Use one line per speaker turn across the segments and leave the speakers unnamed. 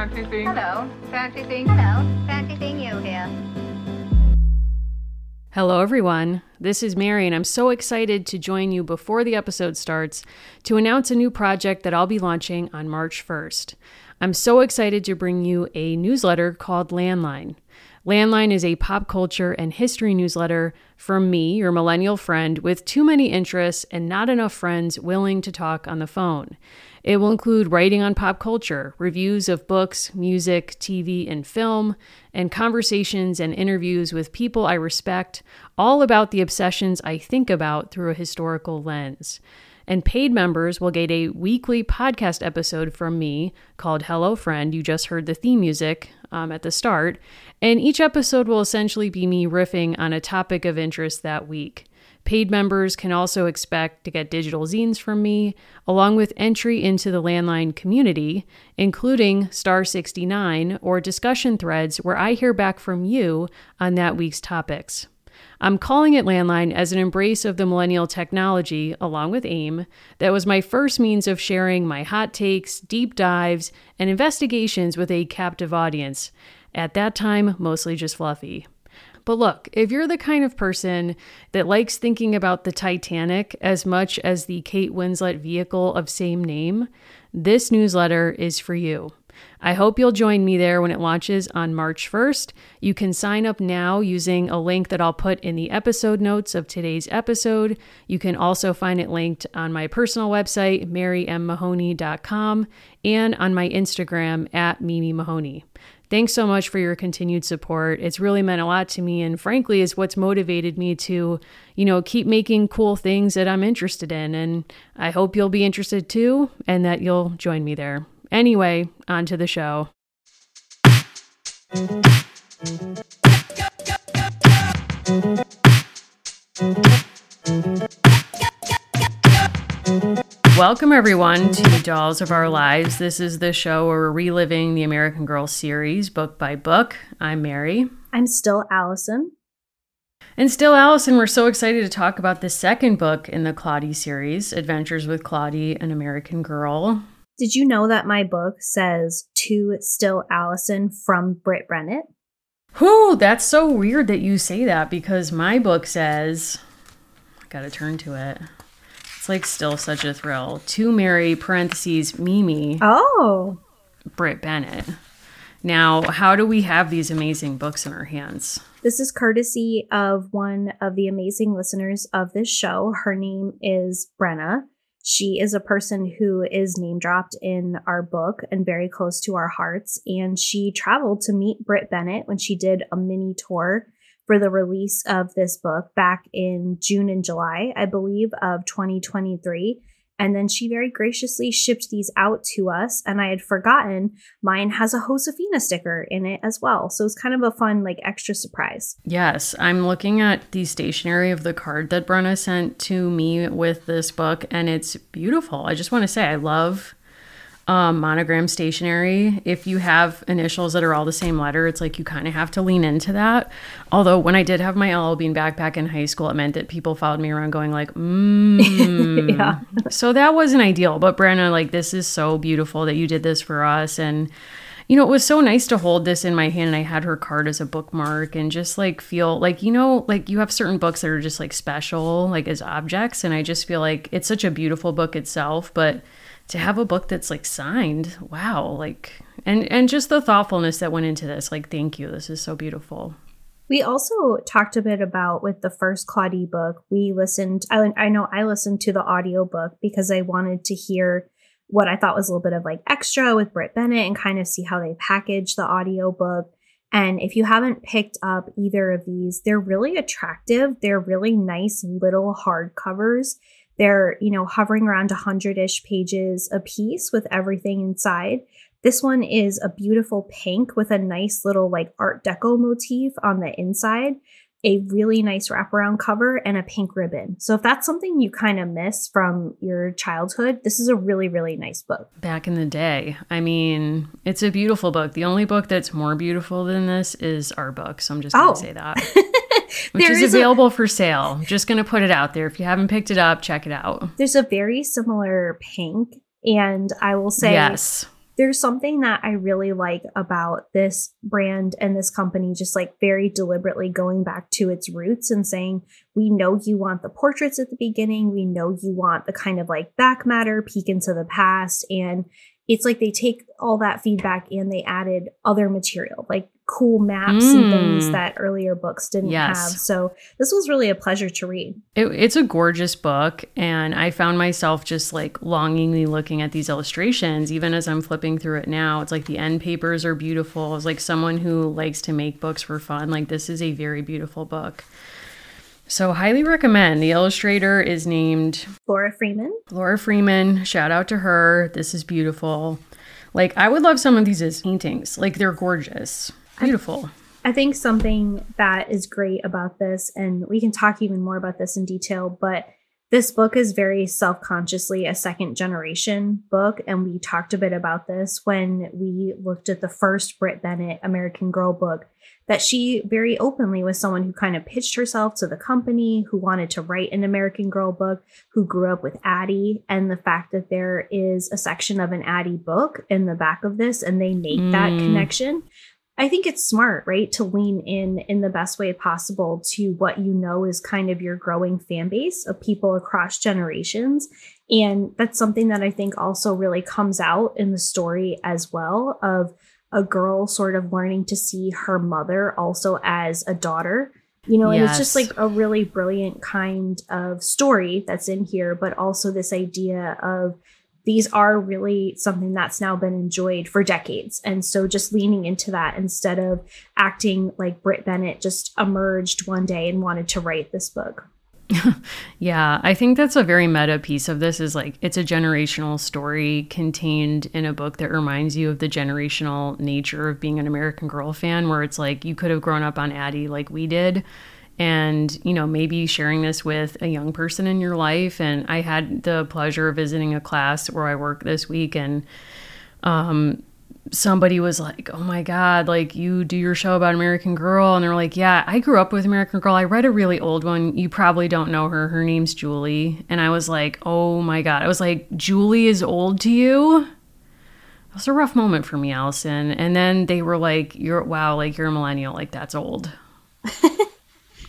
fancy seeing.
Hello, fancy seeing. Hello, fancy seeing you here.
Hello, everyone. This is Mary, and I'm so excited to join you before the episode starts to announce a new project that I'll be launching on March 1st. I'm so excited to bring you a newsletter called Landline. Landline is a pop culture and history newsletter from me, your millennial friend, with too many interests and not enough friends willing to talk on the phone. It will include writing on pop culture, reviews of books, music, TV, and film, and conversations and interviews with people I respect, all about the obsessions I think about through a historical lens. And paid members will get a weekly podcast episode from me called Hello Friend. You just heard the theme music um, at the start. And each episode will essentially be me riffing on a topic of interest that week. Paid members can also expect to get digital zines from me, along with entry into the Landline community, including Star 69 or discussion threads where I hear back from you on that week's topics. I'm calling it Landline as an embrace of the millennial technology, along with AIM, that was my first means of sharing my hot takes, deep dives, and investigations with a captive audience. At that time, mostly just fluffy. But look, if you're the kind of person that likes thinking about the Titanic as much as the Kate Winslet vehicle of same name, this newsletter is for you. I hope you'll join me there when it launches on March 1st. You can sign up now using a link that I'll put in the episode notes of today's episode. You can also find it linked on my personal website, marymahoney.com, and on my Instagram at Mimi Mahoney. Thanks so much for your continued support. It's really meant a lot to me and frankly is what's motivated me to, you know, keep making cool things that I'm interested in and I hope you'll be interested too and that you'll join me there. Anyway, on to the show. Welcome, everyone, to Dolls of Our Lives. This is the show where we're reliving the American Girl series book by book. I'm Mary.
I'm still Allison.
And still, Allison, we're so excited to talk about the second book in the Claudie series, Adventures with Claudie, an American Girl.
Did you know that my book says to Still Allison from Brit Bennett?
Whew, that's so weird that you say that because my book says, I gotta turn to it. It's like still such a thrill. To Mary, parentheses, Mimi.
Oh.
Brit Bennett. Now, how do we have these amazing books in our hands?
This is courtesy of one of the amazing listeners of this show. Her name is Brenna. She is a person who is name dropped in our book and very close to our hearts. And she traveled to meet Brit Bennett when she did a mini tour for the release of this book back in June and July, I believe, of 2023. And then she very graciously shipped these out to us. And I had forgotten mine has a Josefina sticker in it as well. So it's kind of a fun, like, extra surprise.
Yes. I'm looking at the stationery of the card that Brenna sent to me with this book, and it's beautiful. I just want to say, I love um, monogram stationery. If you have initials that are all the same letter, it's like you kind of have to lean into that. Although when I did have my LL Bean backpack in high school, it meant that people followed me around going like,
yeah.
So that wasn't ideal. But Brenna, like, this is so beautiful that you did this for us. And, you know, it was so nice to hold this in my hand and I had her card as a bookmark and just like feel like, you know, like you have certain books that are just like special, like as objects. And I just feel like it's such a beautiful book itself, but to have a book that's like signed. Wow like and and just the thoughtfulness that went into this like thank you this is so beautiful.
We also talked a bit about with the first claudie book we listened I, I know i listened to the audio book because i wanted to hear what i thought was a little bit of like extra with brit bennett and kind of see how they package the audio book. And if you haven't picked up either of these they're really attractive. They're really nice little hardcovers they're, you know, hovering around 100 ish pages a piece with everything inside. This one is a beautiful pink with a nice little like art deco motif on the inside, a really nice wraparound cover, and a pink ribbon. So if that's something you kind of miss from your childhood, this is a really, really nice book.
Back in the day, I mean, it's a beautiful book. The only book that's more beautiful than this is our book. So I'm just going to oh. say that. which is, is, available a, for sale. I'm just going to put it out there. If you haven't picked it up, check it out.
There's a very similar pink, and I will say
yes.
there's something that I really like about this brand and this company, just like very deliberately going back to its roots and saying, we know you want the portraits at the beginning. We know you want the kind of like back matter, peek into the past. And it's like they take all that feedback and they added other material, like cool maps mm. and things mm. that earlier books didn't yes. have. So this was really a pleasure to read.
It, it's a gorgeous book, and I found myself just like longingly looking at these illustrations, even as I'm flipping through it now. It's like the end papers are beautiful. It's like someone who likes to make books for fun, like this is a very beautiful book. So, highly recommend. The illustrator is named
Laura Freeman.
Laura Freeman. Shout out to her. This is beautiful. Like, I would love some of these as paintings. Like, they're gorgeous. Beautiful.
I think something that is great about this, and we can talk even more about this in detail, but this book is very self consciously a second generation book. And we talked a bit about this when we looked at the first Brit Bennett American Girl book, that she very openly was someone who kind of pitched herself to the company, who wanted to write an American Girl book, who grew up with Addie. And the fact that there is a section of an Addie book in the back of this and they make mm. that connection I think it's smart, right, to lean in in the best way possible to what you know is kind of your growing fan base of people across generations. And that's something that I think also really comes out in the story as well of a girl sort of learning to see her mother also as a daughter. You know, yes. and it's just like a really brilliant kind of story that's in here, but also this idea of these are really something that's now been enjoyed for decades. And so just leaning into that instead of acting like Brit Bennett just emerged one day and wanted to write this book.
yeah, I think that's a very meta piece of this is like it's a generational story contained in a book that reminds you of the generational nature of being an American Girl fan where it's like you could have grown up on Addie like we did and you know maybe sharing this with a young person in your life. And i had the pleasure of visiting a class where i work this week. And um, somebody was like oh my god like you do your show about american girl. And they're like yeah i grew up with american girl. I read a really old one. You probably don't know her. Her name's julie. And i was like oh my god. I was like julie is old to you? It was a rough moment for me allison. And then they were like you're wow like you're a millennial. Like that's old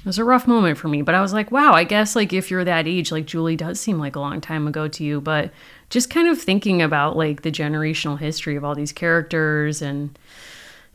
It was a rough moment for me, but I was like, wow, I guess like if you're that age, like Julie does seem like a long time ago to you, but just kind of thinking about like the generational history of all these characters and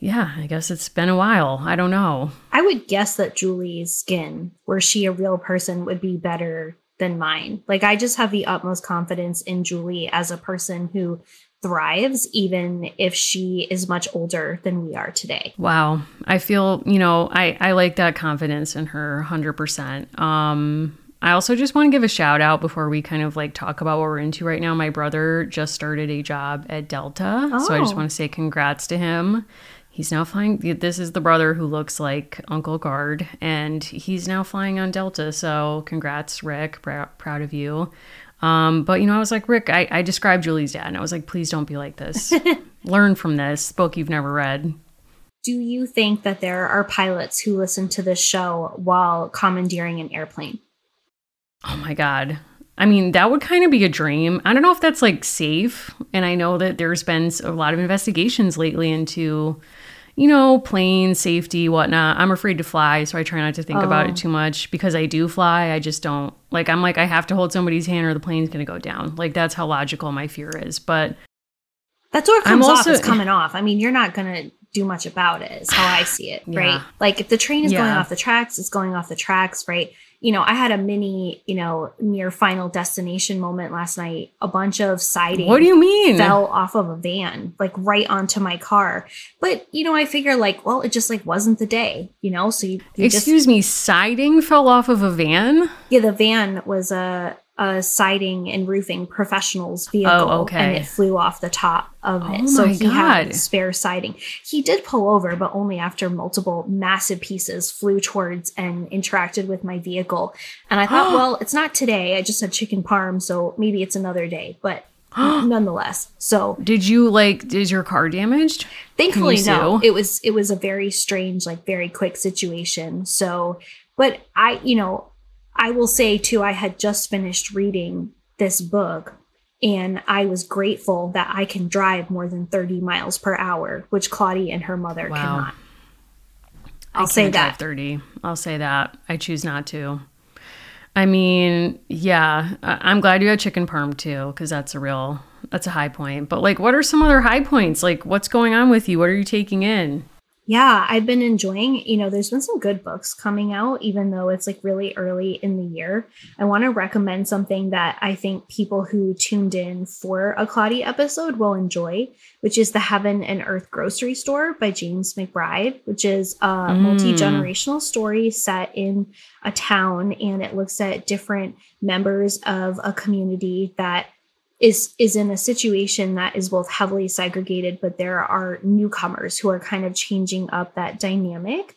yeah, I guess it's been a while. I don't know.
I would guess that Julie's skin, were she a real person, would be better than mine. Like I just have the utmost confidence in Julie as a person who thrives even if she is much older than we are today.
Wow. I feel, you know, I I like that confidence in her 100%. Um I also just want to give a shout out before we kind of like talk about what we're into right now. My brother just started a job at Delta. Oh. So I just oh. want to say congrats to him. He's now flying. This is the brother who looks like Uncle Gard, and he's now flying on Delta. So congrats, Rick. proud of you. Um, but you know, I was like, Rick, I, I described Julie's dad, and I was like, please don't be like this. Learn from this book you've never read.
Do you think that there are pilots who listen to this show while commandeering an airplane?
Oh my god. I mean, that would kind of be a dream. I don't know if that's like safe. And I know that there's been a lot of investigations lately into you know, plane safety, whatnot. I'm afraid to fly, so I try not to think oh. about it oh. too much because I do fly. I just don't like. I'm like I have to hold somebody's hand or the plane's gonna go down. Like that's how logical my fear is. But
that door comes also, off. It's coming off. I mean, you're not gonna do much about it. Is how I see it. Right? Like if the train is yeah. going off the tracks, it's going off the tracks. Right? You know, I had a mini, you know, near final destination moment last night. A bunch of siding.
What do you mean?
Fell off of a van, like right onto my car. But you know, I figure like, well, it just like wasn't the day, you know. So you, you
excuse
just,
me, siding fell off of a van.
Yeah, the van was a a siding and roofing professional's vehicle oh, okay. and it flew off the top of oh it. So he God. had spare siding. He did pull over, but only after multiple massive pieces flew towards and interacted with my vehicle. And I thought, well, it's not today. I just had chicken parm, so maybe it's another day. But nonetheless. So
did you like is your car damaged?
Thankfully no. It was it was a very strange, like very quick situation. So but I, you know, I will say too, I had just finished reading this book And I was grateful that I can drive more than 30 miles per hour, which Claudie and her mother
Wow.
cannot.
I
I'll say that.
30. I'll say that. I choose not to. I mean, yeah, I- I'm glad you had chicken parm too, because that's a real, that's a high point. But like, what are some other high points? Like, what's going on with you? What are you taking in?
Yeah, I've been enjoying, you know, there's been some good books coming out, even though it's like really early in the year. I want to recommend something that I think people who tuned in for a Claudie episode will enjoy, which is The Heaven and Earth Grocery Store by James McBride, which is a
Mm.
multi generational story set in a town and it looks at different members of a community that is is in a situation that is both heavily segregated but there are newcomers who are kind of changing up that dynamic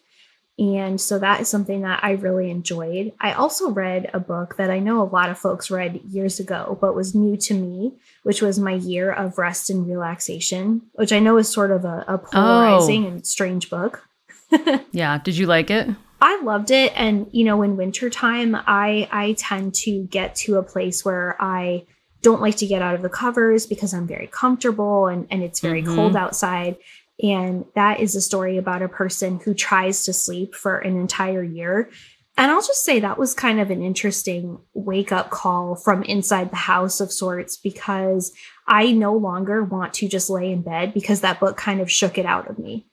and so that is something that I really enjoyed. I also read a book that I know a lot of folks read years ago, but was new to me, which was My Year of Rest and Relaxation, which I know is sort of a, a polarizing oh. and strange book.
Yeah. Did you like it?
I loved it. And, you know, in wintertime, I I tend to get to a place where I don't like to get out of the covers because I'm very comfortable and, and it's very
Mhm.
cold outside. And that is a story about a person who tries to sleep for an entire year. And I'll just say that was kind of an interesting wake up call from inside the house of sorts because I no longer want to just lay in bed because that book kind of shook it out of me.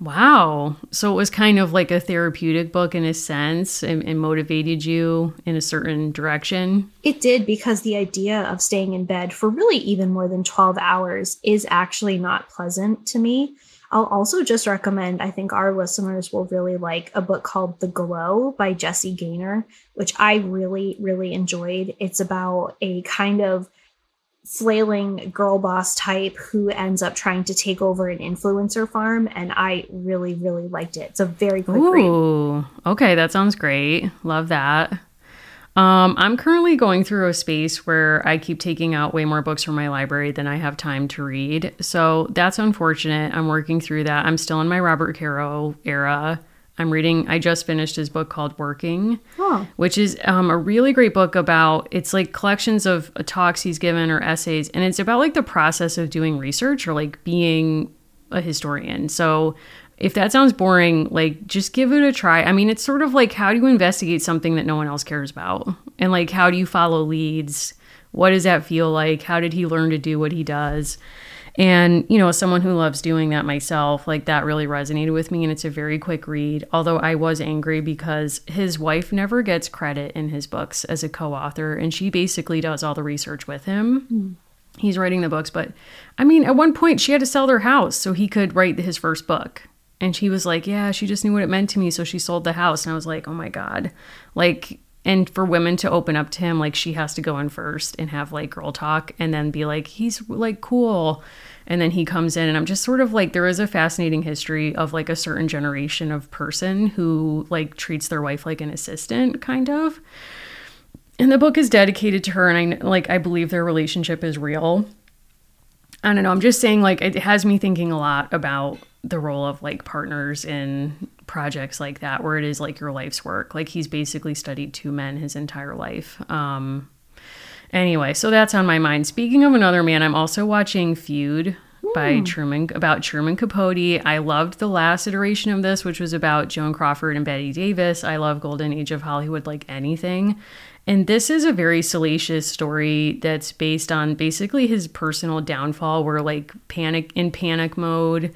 Wow. So it was kind of like a therapeutic book in a sense and, and motivated you in a certain direction.
It did because the idea of staying in bed for really even more than 12 hours is actually not pleasant to me. I'll also just recommend, I think our listeners will really like a book called The Glow by Jessie Gaylord, which I really, really enjoyed. It's about a kind of flailing girl boss type who ends up trying to take over an influencer farm. And I really, really liked it. It's a very quick read.
Okay, that sounds great. Love that. Um, I'm currently going through a space where I keep taking out way more books from my library than I have time to read. So that's unfortunate. I'm working through that. I'm still in my Robert Caro era. I'm reading, I just finished his book called Working
Oh,
which is um, a really great book about it's like collections of uh, talks he's given or essays and it's about like the process of doing research or like being a historian. So if that sounds boring like just give it a try. I mean it's sort of like how do you investigate something that no one else cares about? And like how do you follow leads? What does that feel like? How did he learn to do what he does and, you know, as someone who loves doing that myself, like that really resonated with me. And it's a very quick read. Although I was angry because his wife never gets credit in his books as a co author, and she basically does all the research with him. Hmm. He's writing the books. But I mean, at one point, she had to sell their house so he could write his first book. And she was like, Yeah, she just knew what it meant to me. So she sold the house. And I was like, Oh my God. Like, and for women to open up to him, like she has to go in first and have like girl talk and then be like, he's like cool. And then he comes in, and I'm just sort of like, there is a fascinating history of like a certain generation of person who like treats their wife like an assistant, kind of. And the book is dedicated to her, and I like, I believe their relationship is real. I don't know. I'm just saying, like, it has me thinking a lot about the role of like partners in projects like that, where it is like your life's work. Like, he's basically studied two men his entire life. Um, anyway, so that's on my mind. Speaking of another man, I'm also watching Feud by Truman about Truman Capote. I loved the last iteration of this, which was about Joan Crawford and Bette Davis. I love Golden Age of Hollywood like anything. And this is a very salacious story that's based on basically his personal downfall, where like panic in panic mode.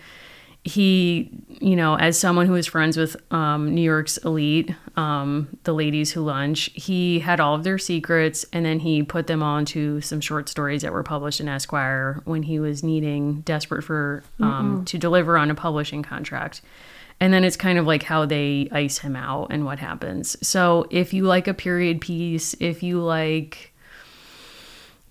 He, you know, as someone who was friends with um, New York's elite, um, the ladies who lunch, he had all of their secrets and then he put them all into some short stories that were published in Esquire when he was needing, desperate for, um, to deliver on a publishing contract. And then it's kind of like how they ice him out and what happens. So if you like a period piece, if you like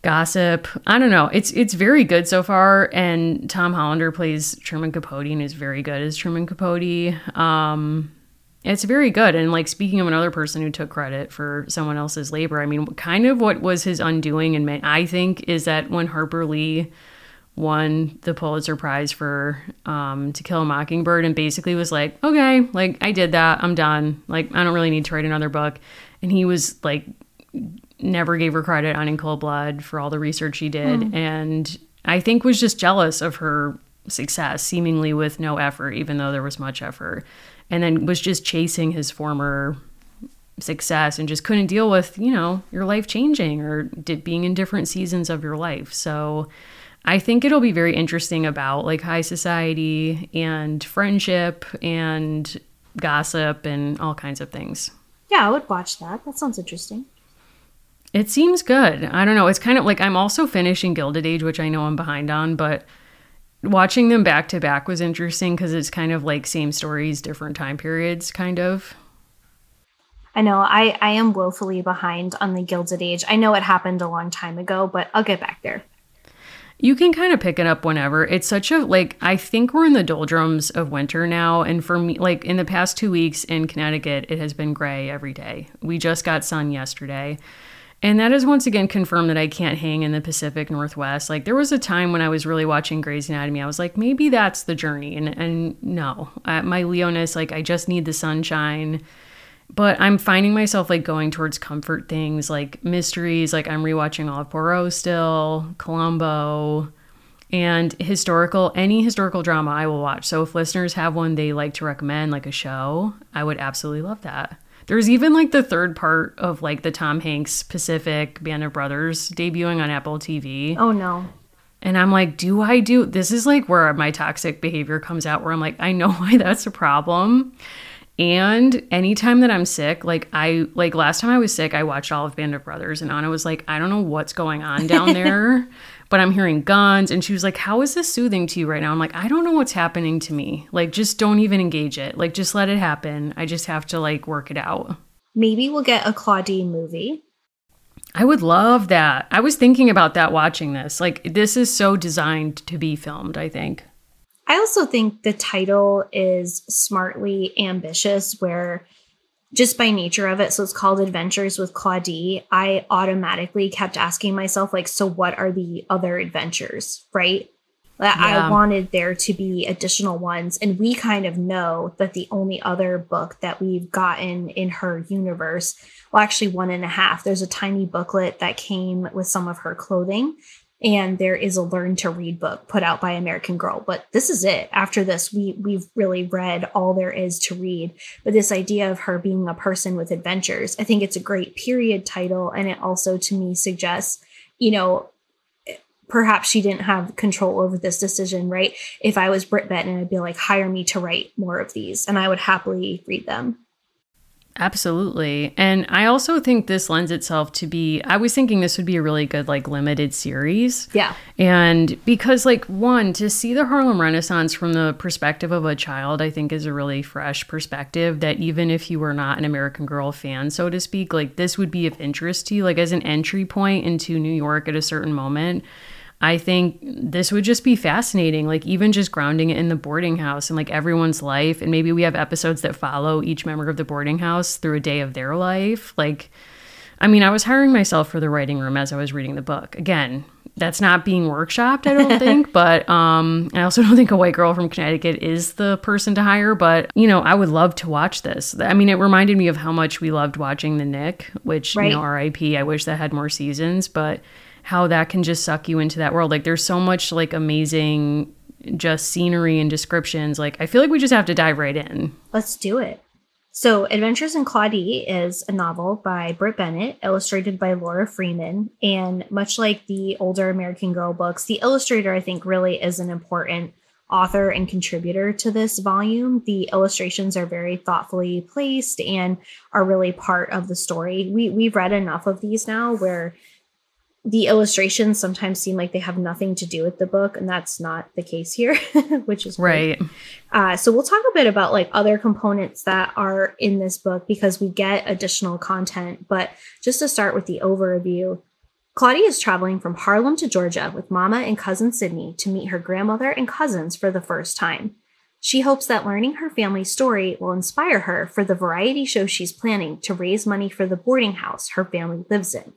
gossip, I don't know. It's it's very good so far. And Tom Hollander plays Truman Capote and is very good as Truman Capote. Um, it's very good. And like speaking of another person who took credit for someone else's labor, I mean, kind of what was his undoing, and I think is that when Harper Lee won the Pulitzer Prize for um, To Kill a Mockingbird and basically was like, okay, like I did that, I'm done. Like I don't really need to write another book. And he was like never gave her credit on In Cold Blood for all the research she did, and I think was just jealous of her success, seemingly with no effort, even though there was much effort, and then was just chasing his former success and just couldn't deal with you know your life changing or did being in different seasons of your life. So i think it'll be very interesting about like high society and friendship and gossip and all kinds of things
Yeah, I would watch that. That sounds interesting.
it seems good i don't know it's kind of like i'm also finishing gilded age which i know i'm behind on but watching them back to back was interesting because it's kind of like same stories different time periods kind of
I know I, I am woefully behind on the Gilded Age. I know it happened a long time ago, but I'll get back there.
You can kind of pick it up whenever. It's such a like I think we're in the doldrums of winter now and for me like in the past 2 weeks in Connecticut it has been gray every day. We just got sun yesterday. And that has once again confirmed that I can't hang in the Pacific Northwest. Like there was a time when I was really watching Grey's Anatomy. I was like, maybe that's the journey. And and no, uh, my Leoness, like I just need the sunshine. But I'm finding myself like going towards comfort things like mysteries. Like I'm rewatching all of Poirot still, Columbo, and historical. Any historical drama I will watch. So if listeners have one they like to recommend, like a show, I would absolutely love that. There's even like the third part of like the Tom Hanks Pacific Band of Brothers debuting on Apple TV.
Oh no.
And I'm like, do I do this? Is like where my toxic behavior comes out, where I'm like, I know why that's a problem. And anytime that I'm sick, like I like last time I was sick, I watched all of Band of Brothers, and Anna was like, I don't know what's going on down there, but I'm hearing guns. And she was like, How is this soothing to you right now? I'm like, I don't know what's happening to me. Like, just don't even engage it. Like, just let it happen. I just have to like work it out.
Maybe we'll get a Claudie movie.
I would love that. I was thinking about that watching this. Like, this is so designed to be filmed, I think.
I also think the title is smartly ambitious, where just by nature of it, so it's called Adventures with Claudie. I automatically kept asking myself, like, so what are the other adventures, right? That
Yeah.
I wanted there to be additional ones. And we kind of know that the only other book that we've gotten in her universe, well, actually, one and a half, there's a tiny booklet that came with some of her clothing and there is a learn to read book put out by American Girl. But this is it. After this, we we've really read all there is to read. But this idea of her being a person with adventures, I think it's a great period title, and it also to me suggests, you know. Perhaps she didn't have control over this decision, right? If I was Britt Benton, I'd be like, hire me to write more of these, and I would happily read them.
Absolutely. And I also think this lends itself to be I was thinking this would be a really good like limited series.
Yeah.
And because like one to see the Harlem Renaissance from the perspective of a child I think is a really fresh perspective that even if you were not an American Girl fan so to speak like this would be of interest to you like as an entry point into New York at a certain moment. I think this would just be fascinating, like even just grounding it in the boarding house and like everyone's life. And maybe we have episodes that follow each member of the boarding house through a day of their life. Like, I mean, I was hiring myself for the writing room as I was reading the book. Again, that's not being workshopped, I don't think. But um, I also don't think a white girl from Connecticut is the person to hire. But, you know, I would love to watch this. I mean, it reminded me of how much we loved watching The Knick, which,
Right.
you know, RIP, I wish that had more seasons. But how that can just suck you into that world. Like there's so much like amazing just scenery and descriptions. Like I feel like we just have to dive right in.
Let's do it. So, Adventures in Claudie is a novel by Brit Bennett, illustrated by Laura Freeman. And much like the older American Girl books, the illustrator, I think, really is an important author and contributor to this volume. The illustrations are very thoughtfully placed and are really part of the story. We, we've read enough of these now where the illustrations sometimes seem like they have nothing to do with the book, and that's not the case here, which is.
Right.
Uh, so we'll talk a bit about like other components that are in this book because we get additional content. But just to start with the overview, Claudia is traveling from Harlem to Georgia with Mama and cousin Sydney to meet her grandmother and cousins for the first time. She hopes that learning her family's story will inspire her for the variety show she's planning to raise money for the boarding house her family lives in.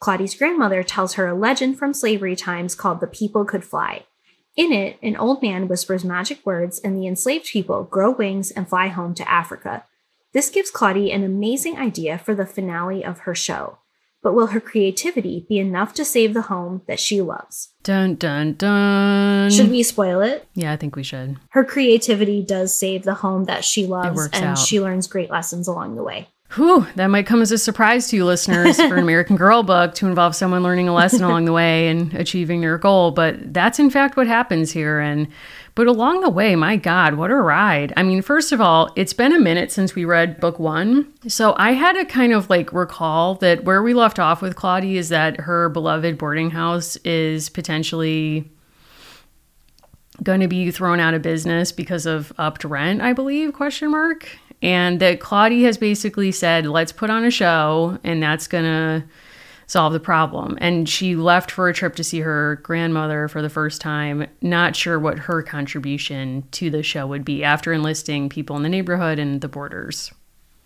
Claudie's grandmother tells her a legend from slavery times called The People Could Fly. In it, an old man whispers magic words, and the enslaved people grow wings and fly home to Africa. This gives Claudie an amazing idea for the finale of her show. but will her creativity be enough to save the home that she loves?
Dun dun dun.
Should we spoil it?
Yeah, I think we should.
Her creativity does save the home that she loves, and
out.
she learns great lessons along the way.
Whew, that might come as a surprise to you listeners for an American Girl book to involve someone learning a lesson along the way and achieving their goal, but that's in fact what happens here and but along the way, my god, what a ride. I mean, first of all, it's been a minute since we read book 1. So I had to kind of like recall that where we left off with Claudie is that her beloved boarding house is potentially going to be thrown out of business because of upped rent, I believe, question mark. And that Claudia has basically said, let's put on a show and that's going to solve the problem. And she left for a trip to see her grandmother for the first time, not sure what her contribution to the show would be after enlisting people in the neighborhood and the borders.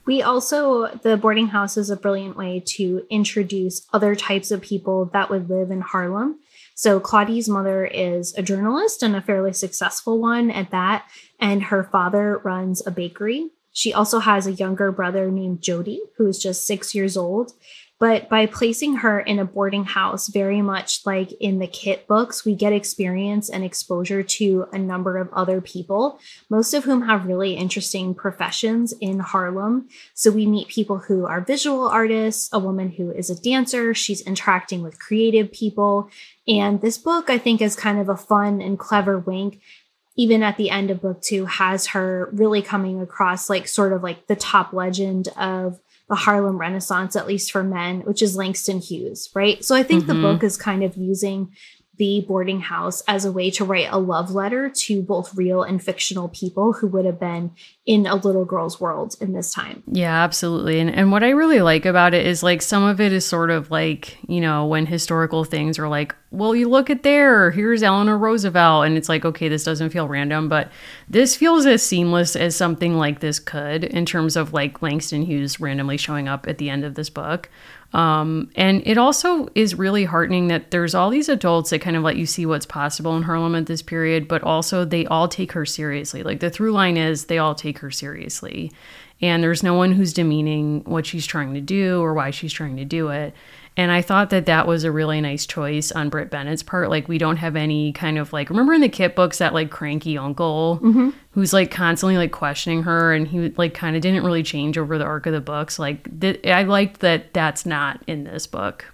We also, the boarding house is a brilliant way to introduce other types of people that would live in Harlem. So, Claudie's mother is a journalist and a fairly successful one at that, and her father runs a bakery. She also has a younger brother named Jody, who is just six years old. But by placing her in a boarding house, very much like in the Kit books, we get experience and exposure to a number of other people, most of whom have really interesting professions in Harlem. So we meet people who are visual artists, a woman who is a dancer, she's interacting with creative people. And this book, I think, is kind of a fun and clever wink even at the end of book two has her really coming across like sort of like the top legend of the Harlem Renaissance, at least for men, which is Langston Hughes, right? So I think the mm-hmm. book is kind of using the boarding house as a way to write a love letter to both real and fictional people who would have been in a little girl's world in this time.
Yeah, absolutely. And and what I really like about it is like some of it is sort of like, you know, when historical things are like, well, you look at there, here's Eleanor Roosevelt and it's like, okay, this doesn't feel random, but this feels as seamless as something like this could in terms of like Langston Hughes randomly showing up at the end of this book. Um, and it also is really heartening that there's all these adults that kind of let you see what's possible in Harlem at this period, but also they all take her seriously. Like the through line is they all take her seriously. And there's no one who's demeaning what she's trying to do or why she's trying to do it. And I thought that that was a really nice choice on Brit Bennett's part. Like, we don't have any kind of like, remember in the Kit books that like cranky uncle mm-hmm. who's like constantly like questioning her and he like kind of didn't really change over the arc of the books. Like, th- I liked that that's not in this book.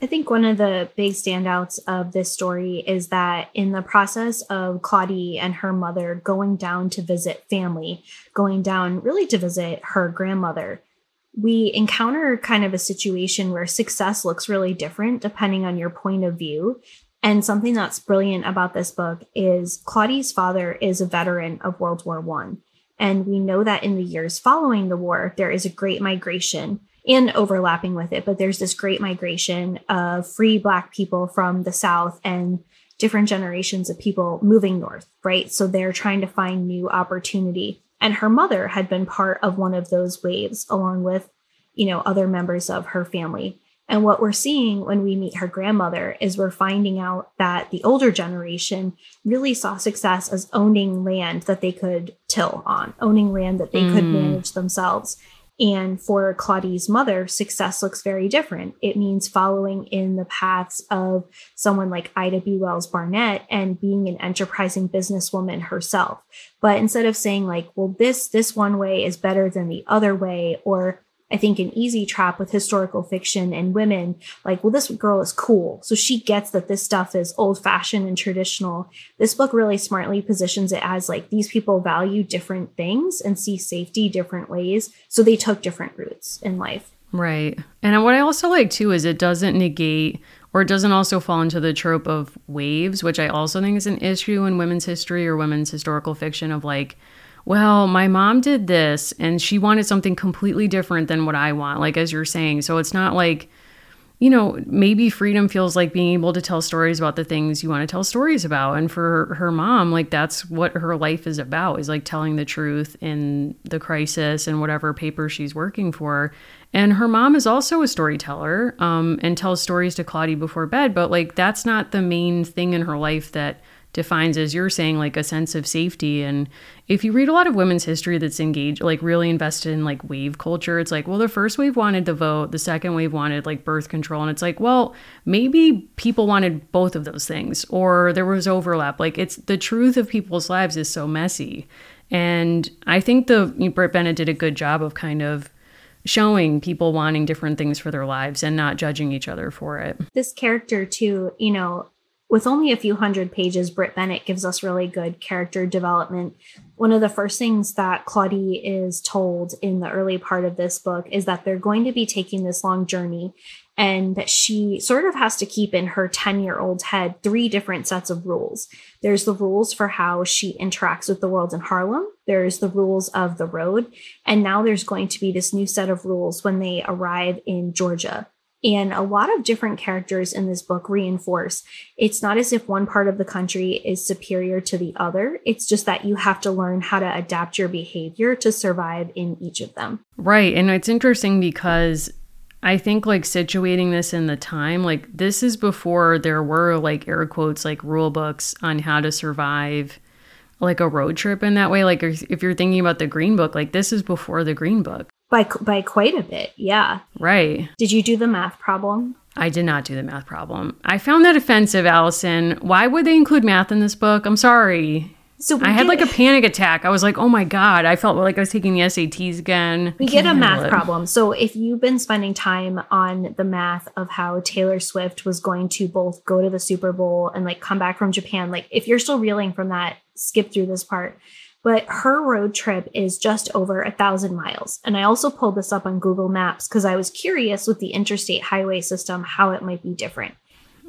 I think one of the big standouts of this story is that in the process of Claudie and her mother going down to visit family, going down really to visit her grandmother, we encounter kind of a situation where success looks really different depending on your point of view. And something that's brilliant about this book is Claudie's father is a veteran of World War One. And we know that in the years following the war, there is a great migration and overlapping with it, but there's this great migration of free Black people from the South and different generations of people moving north, right? So they're trying to find new opportunity. And her mother had been part of one of those waves, along with, you know, other members of her family. And what we're seeing when we meet her grandmother is we're finding out that the older generation really saw success as owning land that they could till on, owning land that they could mm. manage themselves. And for Claudie's mother, success looks very different. It means following in the paths of someone like Ida B. Wells Barnett and being an enterprising businesswoman herself. But instead of saying like, well, this this one way is better than the other way, or I think an easy trap with historical fiction and women, like, well, this girl is cool. So she gets that this stuff is old fashioned and traditional. This book really smartly positions it as like these people value different things and see safety different ways. So they took different routes in life.
Right. And what I also like too is it doesn't negate or it doesn't also fall into the trope of waves, which I also think is an issue in women's history or women's historical fiction of like, well, my mom did this and she wanted something completely different than what I want, like as you're saying. So it's not like, you know, maybe freedom feels like being able to tell stories about the things you want to tell stories about. And for her, mom, like that's what her life is about is like telling the truth in the crisis and whatever paper she's working for. And her mom is also a storyteller um, and tells stories to Claudie before bed, but like that's not the main thing in her life that defines as you're saying like a sense of safety. And if you read a lot of women's history that's engaged like really invested in like wave culture it's like well the first wave wanted the vote the second wave wanted like birth control. And it's like well maybe people wanted both of those things or there was overlap. Like it's the truth of people's lives is so messy. And i think the Brit Bennett did a good job of kind of showing people wanting different things for their lives and not judging each other for it.
This character, too, you know, with only a few hundred pages, Brit Bennett gives us really good character development. One of the first things that Claudie is told in the early part of this book is that they're going to be taking this long journey and that she sort of has to keep in her 10 year old head three different sets of rules. There's the rules for how she interacts with the world in Harlem, there's the rules of the road, and now there's going to be this new set of rules when they arrive in Georgia. And a lot of different characters in this book reinforce it's not as if one part of the country is superior to the other. It's just that you have to learn how to adapt your behavior to survive in each of them.
Right. And it's interesting because I think like situating this in the time, like this is before there were like air quotes, like rule books on how to survive like a road trip in that way. Like if you're thinking about the Green Book, like this is before the Green Book.
By, by quite a bit, yeah.
Right.
Did you do the math problem?
I did not do the math problem. I found that offensive, Allison. Why would they include math in this book? I'm sorry.
So we
I had
get-
like a panic attack. I was like, oh my God. I felt like I was taking the SATs again.
We get a math
it.
problem. So if you've been spending time on the math of how Taylor Swift was going to both go to the Super Bowl and like come back from Japan, like if you're still reeling from that, skip through this part. But her road trip is just over a thousand miles. And I also pulled this up on Google Maps because I was curious with the interstate highway system how it might be different.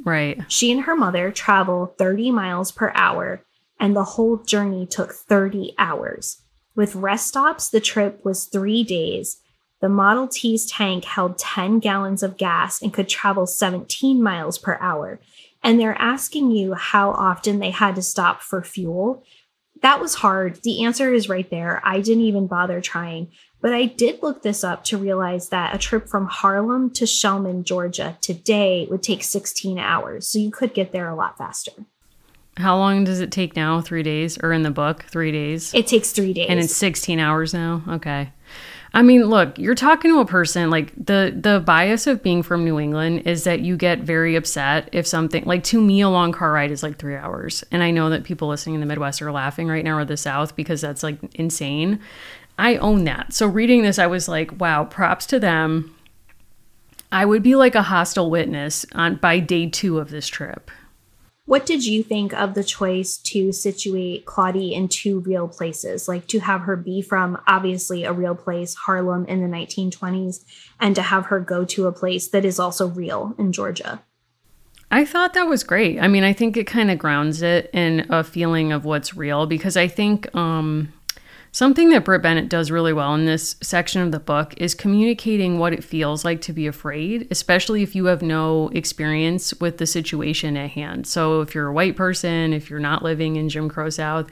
Right.
She and her mother travel 30 miles per hour, and the whole journey took 30 hours. With rest stops, the trip was three days. The Model T's tank held 10 gallons of gas and could travel 17 miles per hour. And they're asking you how often they had to stop for fuel. That was hard. The answer is right there. I didn't even bother trying. But I did look this up to realize that a trip from Harlem to Shellman, Georgia today would take 16 hours. So you could get there a lot faster.
How long does it take now? Three days? Or in the book, three days?
It takes three days.
and it's 16 hours now okay i mean look you're talking to a person like the the bias of being from new england is that you get very upset if something like to me a long car ride is like three hours. And i know that people listening in the midwest are laughing right now or the south because that's like insane. I own that. So reading this i was like wow props to them. I would be like a hostile witness on by day two of this trip
What did you think of the choice to situate Claudie in two real places? Like to have her be from obviously a real place, Harlem in the 1920s, and to have her go to a place that is also real in Georgia?
I thought that was great. I mean, I think it kind of grounds it in a feeling of what's real because I think um, something that Brit Bennett does really well in this section of the book is communicating what it feels like to be afraid, especially if you have no experience with the situation at hand. So, if you're a white person, if you're not living in Jim Crow South,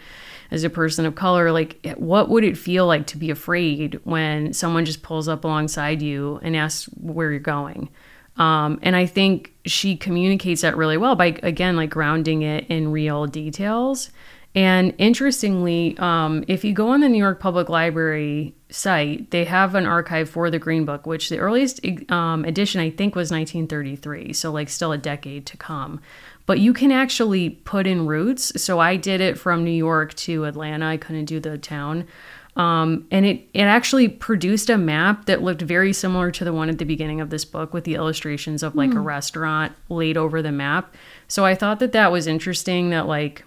as a person of color, like what would it feel like to be afraid when someone just pulls up alongside you and asks where you're going? Um, and I think she communicates that really well by, again, like grounding it in real details. And interestingly, um, if you go on the New York Public Library site, they have an archive for the Green Book, which the earliest um, edition I think was 1933, so like still a decade to come. But you can actually put in routes. So I did it from New York to Atlanta. I couldn't do the town. Um, and it, it actually produced a map that looked very similar to the one at the beginning of this book with the illustrations of like a restaurant laid over the map. So I thought that that was interesting that like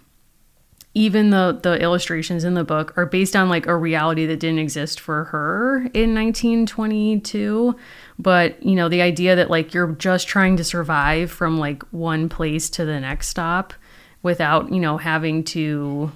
even the the illustrations in the book are based on like a reality that didn't exist for her in 1922 but you know the idea that like you're just trying to survive from like one place to the next stop without you know having to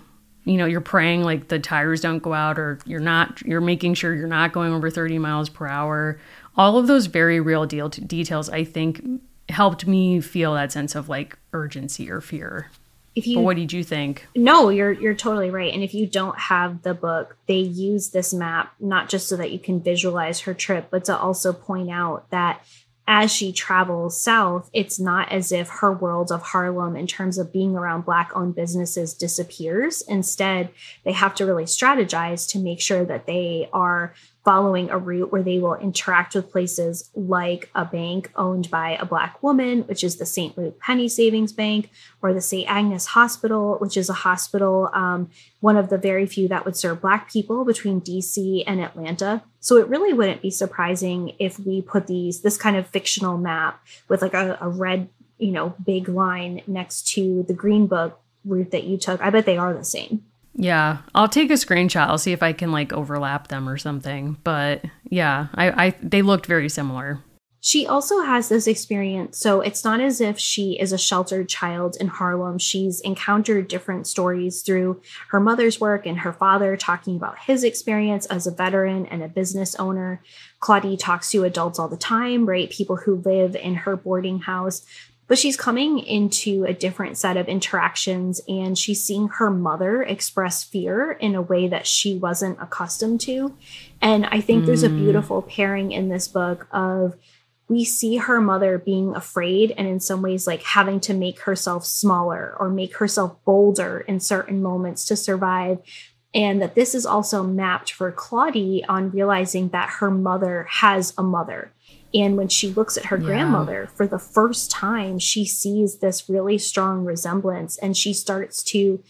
you know you're praying like the tires don't go out or you're not you're making sure you're not going over 30 miles per hour. All of those very real deal details i think helped me feel that sense of like urgency or fear
If you
but what did you think
No, you're you're totally right. And if you don't have the book, they use this map not just so that you can visualize her trip, but to also point out that as she travels south, it's not as if her world of Harlem, in terms of being around Black owned businesses, disappears. Instead, they have to really strategize to make sure that they are following a route where they will interact with places like a bank owned by a Black woman, which is the St. Luke Penny Savings Bank, or the St. Agnes Hospital, which is a hospital, um, one of the very few that would serve Black people between DC and Atlanta. So it really wouldn't be surprising if we put these this kind of fictional map with like a, a red, you know, big line next to the Green Book route that you took. I bet they are the same.
Yeah, I'll take a screenshot. I'll see if I can like overlap them or something. But yeah, I, I they looked very similar.
She also has this experience. So it's not as if she is a sheltered child in Harlem. She's encountered different stories through her mother's work and her father talking about his experience as a veteran and a business owner. Claudie talks to adults all the time, right? People who live in her boarding house but she's coming into a different set of interactions and she's seeing her mother express fear in a way that she wasn't accustomed to. And I think mm. there's a mm. beautiful pairing in this book of we see her mother being afraid and in some ways like having to make herself smaller or make herself bolder in certain moments to survive and that this is also mapped for Claudie on realizing that her mother has a mother and when she looks at her yeah. grandmother for the first time, she sees this really strong resemblance and she starts to,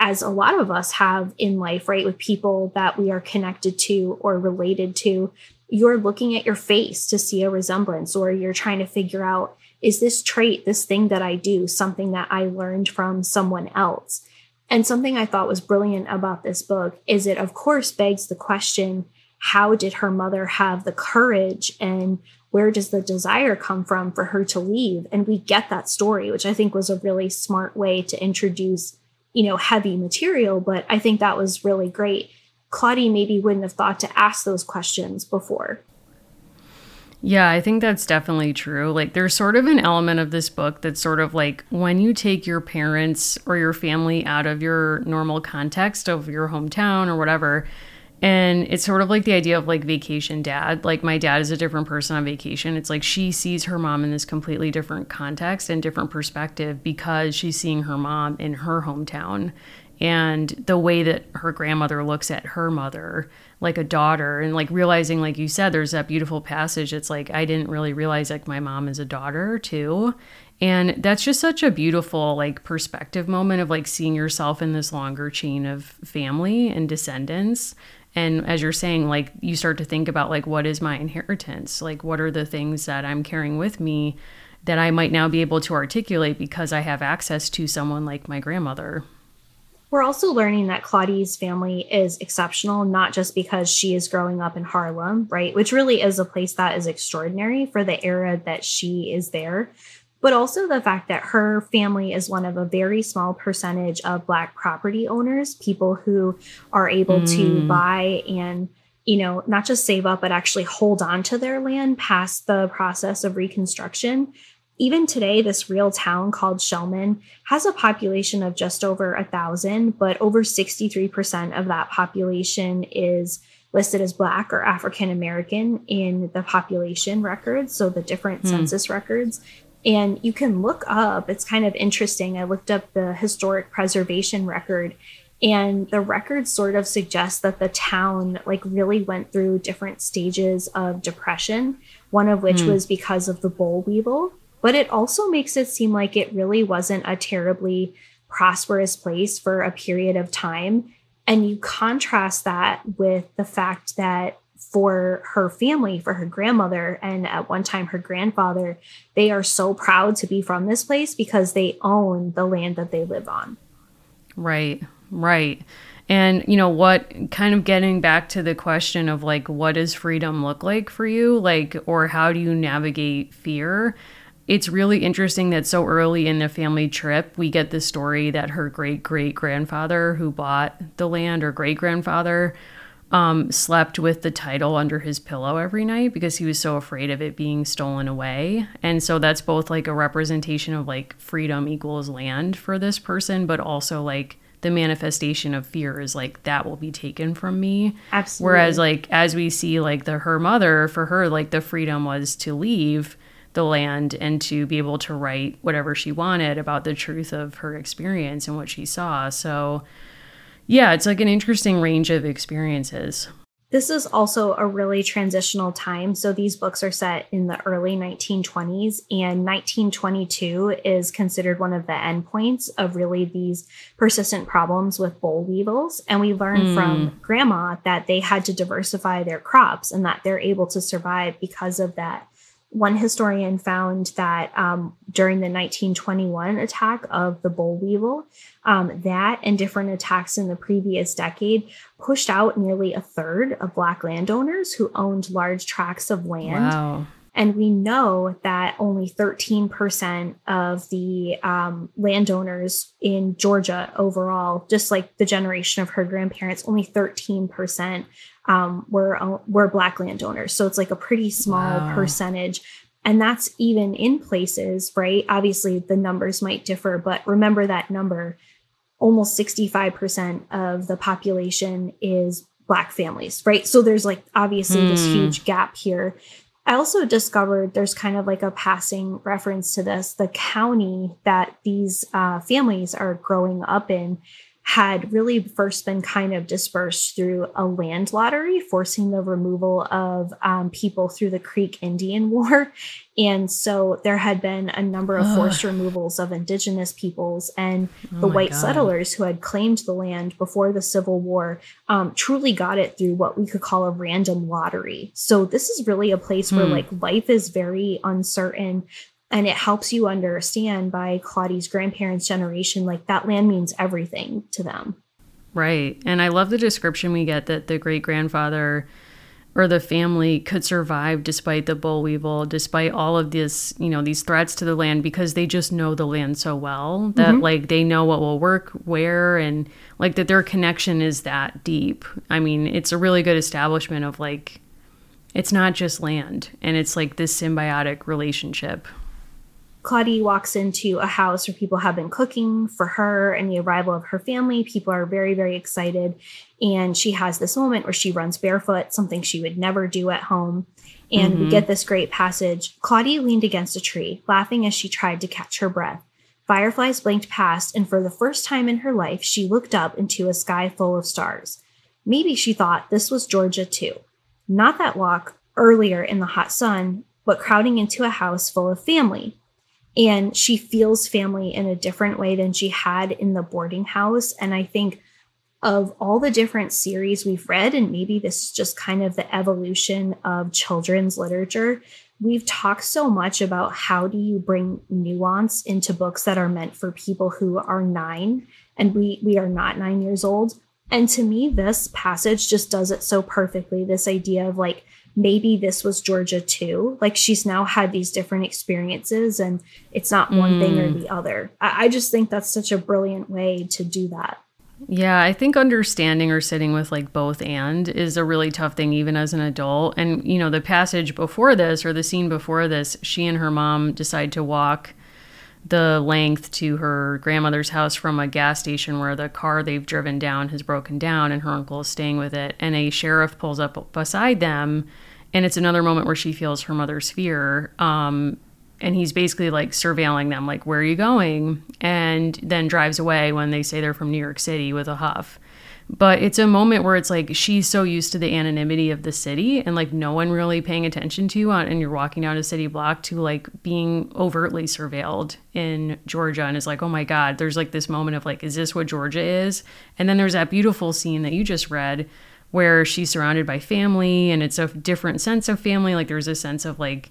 as a lot of us have in life, right, with people that we are connected to or related to, you're looking at your face to see a resemblance or you're trying to figure out is this trait, this thing that I do, something that I learned from someone else? And something I thought was brilliant about this book is it, of course, begs the question how did her mother have the courage and where does the desire come from for her to leave? And we get that story which i think was a really smart way to introduce you know heavy material but i think that was really great. Claudie maybe wouldn't have thought to ask those questions before.
Yeah, I think that's definitely true. Like, there's sort of an element of this book that's sort of like when you take your parents or your family out of your normal context of your hometown or whatever, and it's sort of like the idea of like vacation dad. Like my dad is a different person on vacation. It's like she sees her mom in this completely different context and different perspective because she's seeing her mom in her hometown and the way that her grandmother looks at her mother like a daughter and like realizing like you said there's that beautiful passage it's like I didn't really realize like my mom is a daughter too and that's just such a beautiful like perspective moment of like seeing yourself in this longer chain of family and descendants and as you're saying like you start to think about like what is my inheritance? Like what are the things that i'm carrying with me that i might now be able to articulate because i have access to someone like my grandmother?
We're also learning that Claudie's family is exceptional, not just because she is growing up in Harlem, right? Which really is a place that is extraordinary for the era that she is there, but also the fact that her family is one of a very small percentage of Black property owners, people who are able mm. to buy and you know, not just save up, but actually hold on to their land past the process of reconstruction. Even today, this real town called Shellman has a population of just over a thousand, but over 63% of that population is listed as Black or African American in the population records, so the different hmm. census records. And you can look up, it's kind of interesting. I looked up the historic preservation record, and the record sort of suggests that the town like really went through different stages of depression, one of which mm. was because of the boll weevil. But it also makes it seem like it really wasn't a terribly prosperous place for a period of time. And you contrast that with the fact that for her family, for her grandmother, and at one time her grandfather, they are so proud to be from this place because they own the land that they live on.
Right, right. And, you know, what kind of getting back to the question of like, what does freedom look like for you? Like, or how do you navigate fear? It's really interesting that so early in the family trip, we get the story that her great great grandfather who bought the land or great grandfather um, slept with the title under his pillow every night because he was so afraid of it being stolen away. And so that's both like a representation of like freedom equals land for this person, but also like the manifestation of fear is like that will be taken from me.
Absolutely.
Whereas like as we see like the her mother for her like the freedom was to leave the land and to be able to write whatever she wanted about the truth of her experience and what she saw. So, yeah, it's like an interesting range of experiences.
This is also a really transitional time. So these books are set in the early 1920s, and 1922 is considered one of the endpoints of really these persistent problems with boll weevils. And we learn mm. from grandma that they had to diversify their crops and that they're able to survive because of that one historian found that um, during the 1921 attack of the boll weevil, um, that and different attacks in the previous decade pushed out nearly a third of Black landowners who owned large tracts of land.
Wow.
And we know that only 13% of the um, landowners in Georgia overall, just like the generation of her grandparents, only 13% um, were uh, were black landowners. So it's like a pretty small wow. percentage. And that's even in places, right? Obviously, the numbers might differ, but remember that number almost 65% of the population is black families, right? So there's like obviously hmm. this huge gap here. I also discovered there's kind of like a passing reference to this. The county that these uh, families are growing up in had really first been kind of dispersed through a land lottery, forcing the removal of um, people through the Creek Indian War. And so there had been a number of forced removals of indigenous peoples, and oh the white God. settlers who had claimed the land before the Civil War um, truly got it through what we could call a random lottery. So this is really a place hmm. where like life is very uncertain and it helps you understand by Claudie's grandparents' generation, like that land means everything to them.
Right. And I love the description we get that the great grandfather or the family could survive despite the boll weevil, despite all of this, you know, these threats to the land because they just know the land so well that mm-hmm. like they know what will work where and like that their connection is that deep. I mean, it's a really good establishment of like it's not just land and it's like this symbiotic relationship.
Claudie walks into a house where people have been cooking for her and the arrival of her family. People are very, very excited. And she has this moment where she runs barefoot, something she would never do at home. And mm-hmm. we get this great passage. Claudie leaned against a tree, laughing as she tried to catch her breath. Fireflies blinked past, and for the first time in her life, she looked up into a sky full of stars. Maybe she thought this was Georgia too. Not that walk earlier in the hot sun, but crowding into a house full of family and she feels family in a different way than she had in the boarding house. And i think of all the different series we've read and maybe this is just kind of the evolution of children's literature we've talked so much about how do you bring nuance into books that are meant for people who are 9 and we we are not 9 years old. And to me this passage just does it so perfectly. This idea of like maybe this was Georgia too. Like she's now had these different experiences and it's not one mm. thing or hmm. the other. I, I just think that's such a brilliant way to do that.
Yeah, I think understanding or sitting with like both and is a really tough thing, even as an adult. And, you know, the passage before this or the scene before this, she and her mom decide to walk the length to her grandmother's house from a gas station where the car they've driven down has broken down and her uncle is staying with it. And a sheriff pulls up beside them and it's another moment where she feels her mother's fear um, and he's basically like surveilling them like where are you going? And then drives away when they say they're from new york city with a huff. But it's a moment where it's like she's so used to the anonymity of the city and like no one really paying attention to you on, and you're walking down a city block to like being overtly surveilled in georgia and it's like oh my god there's like this moment of like is this what georgia is? And then there's that beautiful scene that you just read where she's surrounded by family and it's a different sense of family. Like there's a sense of like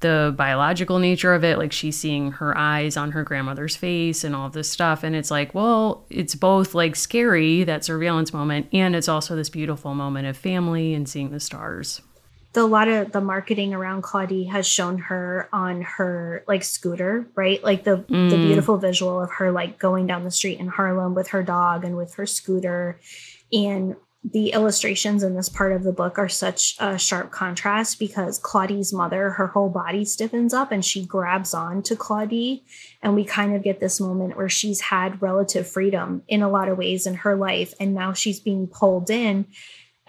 the biological nature of it. Like she's seeing her eyes on her grandmother's face and all this stuff. And it's like, well, it's both like scary, that surveillance moment, and it's also this beautiful moment of family and seeing the stars.
The, a lot of the marketing around Claudie has shown her on her like scooter, right? Like the mm. the beautiful visual of her like going down the street in Harlem with her dog and with her scooter. And the illustrations in this part of the book are such a sharp contrast because Claudie's mother, her whole body stiffens up and she grabs on to Claudie. And we kind of get this moment where she's had relative freedom in a lot of ways in her life. And now she's being pulled in.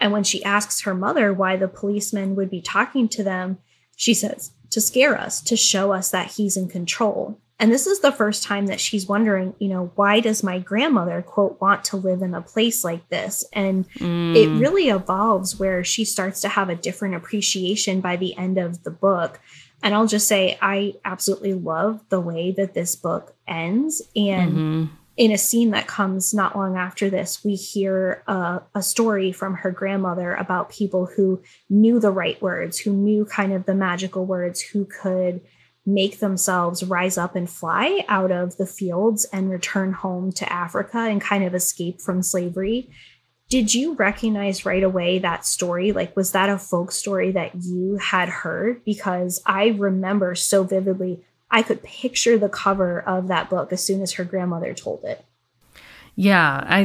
And when she asks her mother why the policeman would be talking to them, she says, to scare us, to show us that he's in control. And this is the first time that she's wondering, you know, why does my grandmother, quote, want to live in a place like this? And mm. it really evolves where she starts to have a different appreciation by the end of the book. And I'll just say, I absolutely love the way that this book ends. And mm-hmm. in a scene that comes not long after this, we hear a, a story from her grandmother about people who knew the right words, who knew kind of the magical words, who could make themselves rise up and fly out of the fields and return home to Africa and kind of escape from slavery. Did you recognize right away that story? Like, was that a folk story that you had heard? Because I remember so vividly, I could picture the cover of that book as soon as her grandmother told it.
Yeah, I,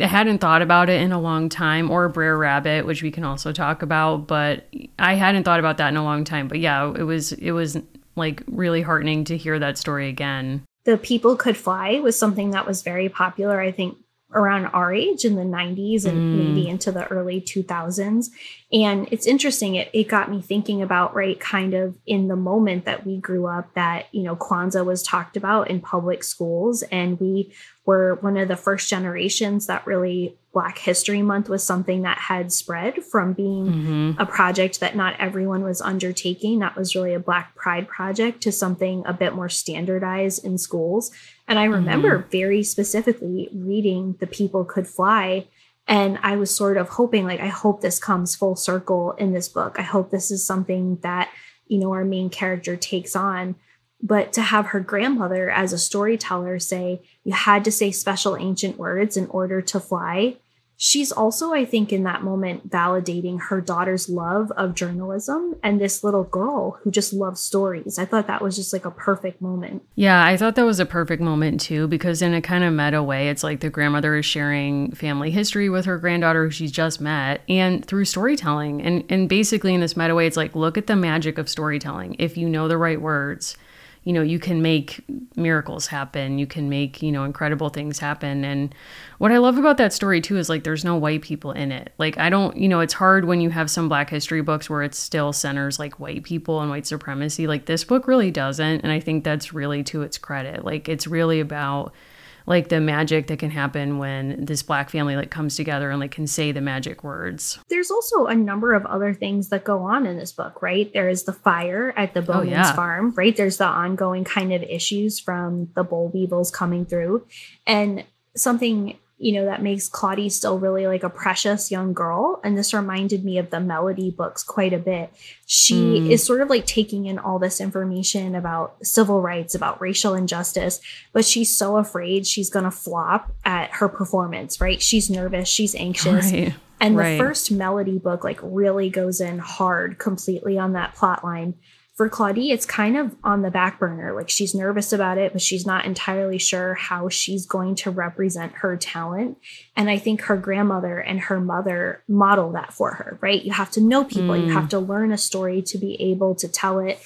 I hadn't thought about it in a long time, or Brer Rabbit, which we can also talk about, but I hadn't thought about that in a long time. But yeah, it was it was like really heartening to hear that story again.
The People Could Fly was something that was very popular, I think, around our age in the 90s and mm. maybe into the early 2000s. And it's interesting, it, it got me thinking about, right, kind of in the moment that we grew up, that, you know, Kwanzaa was talked about in public schools. And we were one of the first generations that really Black History Month was something that had spread from being mm-hmm. a project that not everyone was undertaking. That was really a Black Pride project to something a bit more standardized in schools. And I remember mm-hmm. very specifically reading The People Could Fly. And I was sort of hoping, like, I hope this comes full circle in this book. I hope this is something that, you know, our main character takes on but to have her grandmother as a storyteller say you had to say special ancient words in order to fly. She's also i think in that moment validating her daughter's love of journalism and this little girl who just loves stories. I thought that was just like a perfect moment.
Yeah i thought that was a perfect moment too because in a kind of meta way it's like the grandmother is sharing family history with her granddaughter who she's just met and through storytelling. And and basically in this meta way it's like look at the magic of storytelling. If you know the right words you know you can make miracles happen. You can make you know incredible things happen. And what i love about that story too is like there's no white people in it. Like i don't you know it's hard when you have some black history books where it still centers like white people and white supremacy. Like this book really doesn't. And i think that's really to its credit. Like it's really about like the magic that can happen when this black family like comes together and like can say the magic words.
There's also a number of other things that go on in this book, right? There is the fire at the oh, Bowman's oh, yeah. farm, right? There's the ongoing kind of issues from the boll weevils coming through. And something you know, that makes Claudie still really like a precious young girl. And this reminded me of the Melody books quite a bit. She mm. is sort of like taking in all this information about civil rights, about racial injustice, but she's so afraid she's going to flop at her performance, right? She's nervous, she's anxious. Right. And the first Melody book like really goes in hard completely on that plot line for Claudie, it's kind of on the back burner. Like she's nervous about it, but she's not entirely sure how she's going to represent her talent. And I think her grandmother and her mother model that for her, right? You have to know people, mm. you have mm. to learn a story to be able to tell it.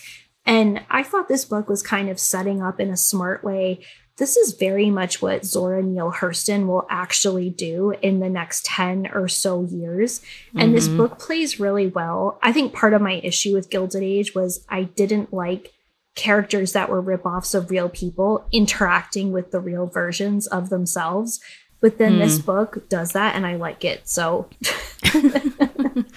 And I thought this book was kind of setting up in a smart way this is very much what Zora Neale Hurston will actually do in the next 10 or so years. And mm-hmm. this book plays really well. I think part of my issue with Gilded Age was I didn't like characters that were ripoffs of real people interacting with the real versions of themselves. But then mm. this book does that and I like it. So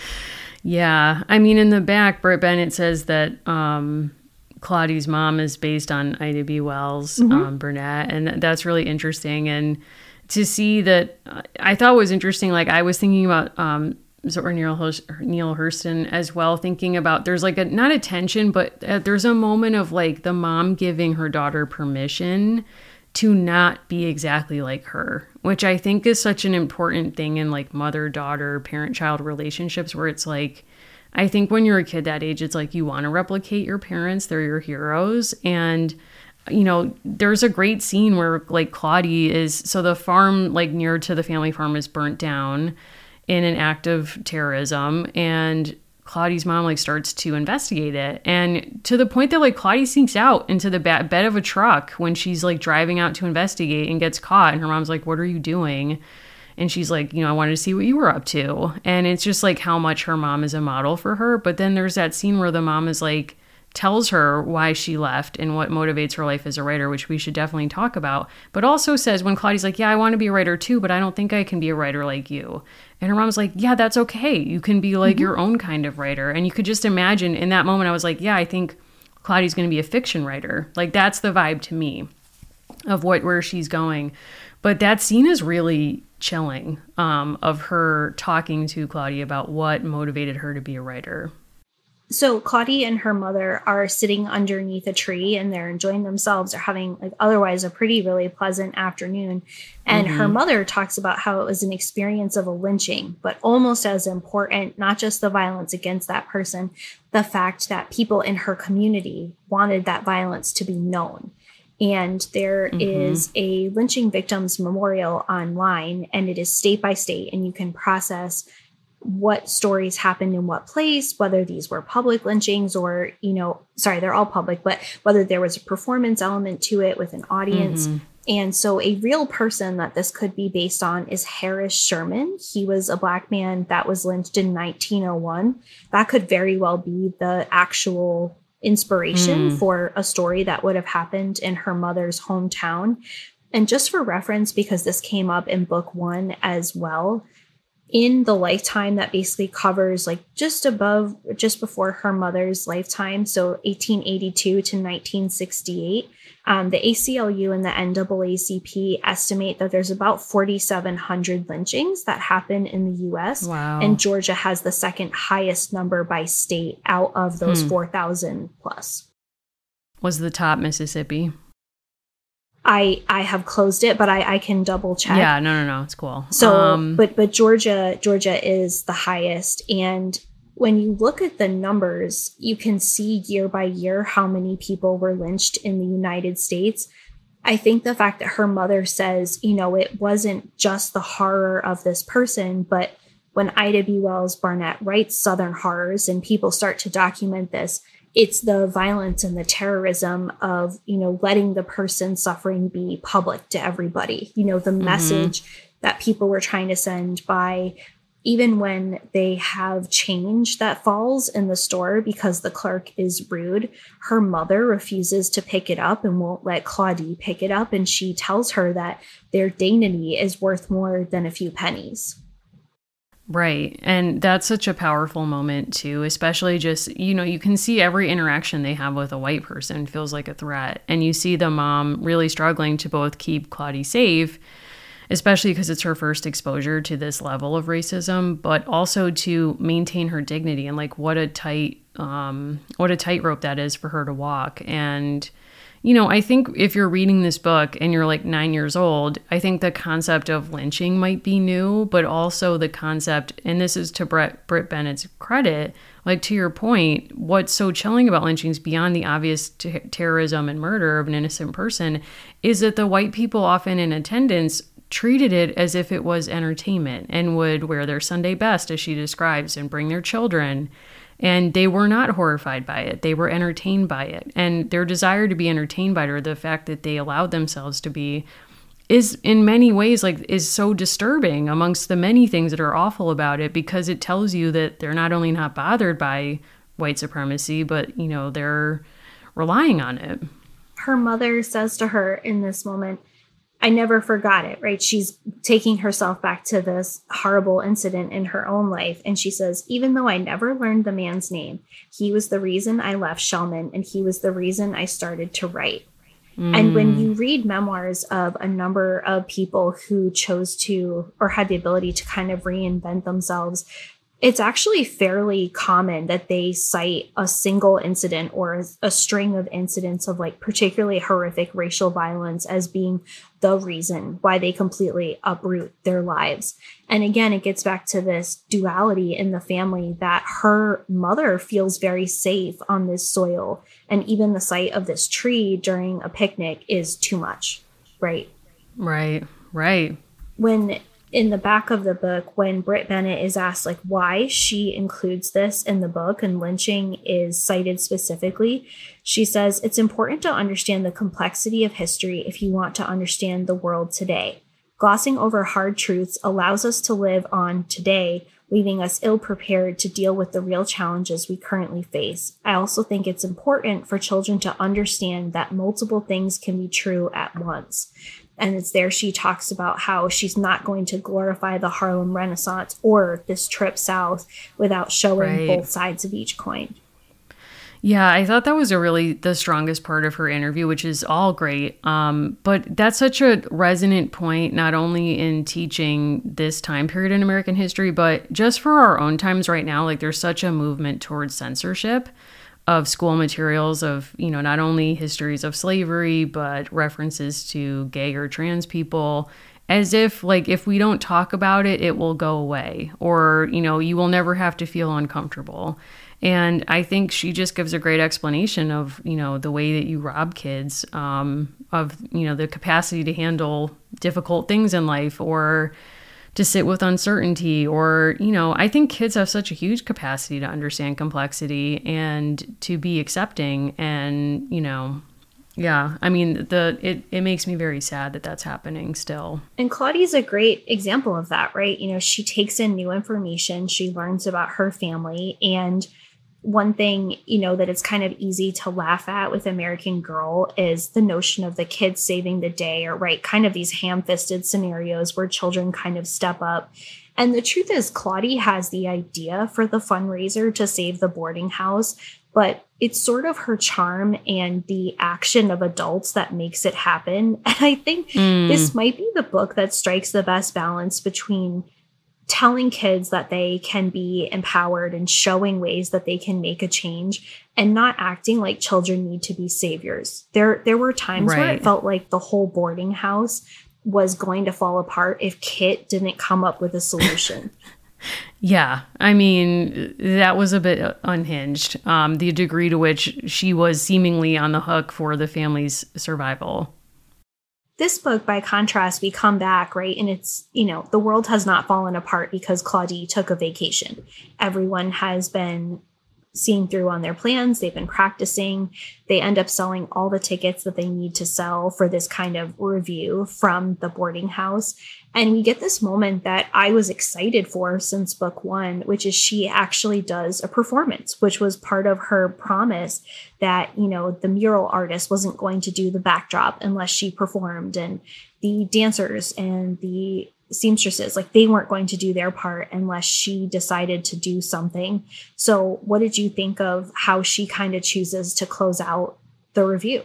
Yeah. I mean in the back, Brit Bennett says that um Claudie's mom is based on Ida B. Wells mm-hmm. um, Barnett, and that's really interesting. And to see that, I thought was interesting. Like I was thinking about um, Zora Neale, Neale Hurston as well, thinking about there's like a not a tension, but uh, there's a moment of like the mom giving her daughter permission to not be exactly like her, which I think is such an important thing in like mother daughter, parent child relationships, where it's like I think when you're a kid that age, it's like you want to replicate your parents, they're your heroes. And, you know, there's a great scene where like Claudie is so the farm, like near to the family farm, is burnt down in an act of terrorism. And Claudie's mom like starts to investigate it, and to the point that like Claudie sinks out into the bed of a truck when she's like driving out to investigate and gets caught, and her mom's like, "What are you doing?" And she's like, you know, I wanted to see what you were up to. And it's just like how much her mom is a model for her. But then there's that scene where the mom is like tells her why she left and what motivates her life as a writer, which we should definitely talk about. But also says when Claudia's like, Yeah, I want to be a writer too, but I don't think I can be a writer like you. And her mom's like, Yeah, that's okay. You can be like mm-hmm. your own kind of writer. And you could just imagine in that moment, I was like, Yeah, I think Claudia's going to be a fiction writer. Like that's the vibe to me of what where she's going. But that scene is really chilling um, of her talking to Claudia about what motivated her to be a writer.
So Claudia and her mother are sitting underneath a tree and they're enjoying themselves. They're having like otherwise a pretty really pleasant afternoon. And mm-hmm. her mother talks about how it was an experience of a lynching, but almost as important, not just the violence against that person, the fact that people in her community wanted that violence to be known and there mm-hmm. is a lynching victims memorial online and it is state by state and you can process what stories happened in what place whether these were public lynchings or you know sorry they're all public but whether there was a performance element to it with an audience mm-hmm. and so a real person that this could be based on is harris sherman he was a black man that was lynched in 1901 that could very well be the actual inspiration mm. for a story that would have happened in her mother's hometown. And just for reference, because this came up in book one as well, in the lifetime that basically covers like just above, just before her mother's lifetime, so 1882 to 1968, um, the ACLU and the NAACP estimate that there's about 4,700 lynchings that happen in the US.
Wow.
And Georgia has the second highest number by state out of those hmm. 4,000 plus.
Was the top Mississippi?
I I have closed it, but I I can double check.
Yeah, no, no, no, it's cool.
So, um, but but Georgia Georgia is the highest, and when you look at the numbers, you can see year by year how many people were lynched in the United States. I think the fact that her mother says, you know, it wasn't just the horror of this person, but when Ida B. Wells Barnett writes Southern Horrors and people start to document this, it's the violence and the terrorism of, you know, letting the person suffering be public to everybody. You know, the mm-hmm. message that people were trying to send by even when they have change that falls in the store because the clerk is rude, her mother refuses to pick it up and won't let Claudie pick it up. And she tells her that their dignity is worth more than a few pennies.
Right. And that's such a powerful moment, too, especially just, you know, you can see every interaction they have with a white person feels like a threat. And you see the mom really struggling to both keep Claudie safe especially because it's her first exposure to this level of racism, but also to maintain her dignity and like what a tight um, what a tightrope that is for her to walk. And you know, I think if you're reading this book and you're like nine years old, I think the concept of lynching might be new, but also the concept, and this is to Brett Brit Bennett's credit, like to your point, what's so chilling about lynchings beyond the obvious t- terrorism and murder of an innocent person is that the white people often in attendance treated it as if it was entertainment and would wear their Sunday best, as she describes, and bring their children. And they were not horrified by it. They were entertained by it. And their desire to be entertained by it, or the fact that they allowed themselves to be, is in many ways like is so disturbing amongst the many things that are awful about it because it tells you that they're not only not bothered by white supremacy, but you know, they're relying on it.
Her mother says to her in this moment, I never forgot it, right? She's taking herself back to this horrible incident in her own life. And she says, even though I never learned the man's name, he was the reason I left Shellman and he was the reason I started to write. Mm. And when mm. you read memoirs of a number of people who chose to or had the ability to kind of reinvent themselves, it's actually fairly common that they cite a single incident or a string of incidents of like particularly horrific racial violence as being the reason why they completely uproot their lives. And again, it gets back to this duality in the family that her mother feels very safe on this soil. And even the sight of this tree during a picnic is too much, right?
Right, right.
When in the back of the book when Brit Bennett is asked like why she includes this in the book and lynching is cited specifically, she says it's important to understand the complexity of history if you want to understand the world today. Glossing over hard truths allows us to live on today leaving us ill prepared to deal with the real challenges we currently face. I also think it's important for children to understand that multiple things can be true at once. And it's there she talks about how she's not going to glorify the Harlem Renaissance or this trip south without showing right. both sides of each coin.
Yeah, I thought that was a really the strongest part of her interview, which is all great. Um, but that's such a resonant point, not only in teaching this time period in American history, but just for our own times right now. Like, there's such a movement towards censorship of school materials of you know not only histories of slavery but references to gay or trans people as if like if we don't talk about it it will go away or you know you will never have to feel uncomfortable. And I think she just gives a great explanation of, you know, the way that you rob kids um, of, you know, the capacity to handle difficult things in life or to sit with uncertainty. Or, you know, I think kids have such a huge capacity to understand complexity and to be accepting. And, you know, yeah, I mean, the it, it makes me very sad that that's happening still.
And Claudia's a great example of that, right? You know, she takes in new information, she learns about her family, and one thing you know that it's kind of easy to laugh at with american girl is the notion of the kids saving the day or right kind of these ham-fisted scenarios where children kind of step up and the truth is claudie has the idea for the fundraiser to save the boarding house but it's sort of her charm and the action of adults that makes it happen and i think mm. this might be the book that strikes the best balance between telling kids that they can be empowered and showing ways that they can make a change and not acting like children need to be saviors. There there were times right. where it felt like the whole boarding house was going to fall apart if Kit didn't come up with a solution.
yeah, I mean, that was a bit unhinged. Um, the degree to which she was seemingly on the hook for the family's survival.
This book, by contrast, we come back, right? And it's, you know, the world has not fallen apart because Claudie took a vacation. Everyone has been seeing through on their plans. They've been practicing. They end up selling all the tickets that they need to sell for this kind of revue from the boarding house. And we get this moment that I was excited for since book one, which is she actually does a performance, which was part of her promise that, you know, the mural artist wasn't going to do the backdrop unless she performed. And the dancers and the seamstresses. Like they weren't going to do their part unless she decided to do something. So what did you think of how she kind of chooses to close out the revue?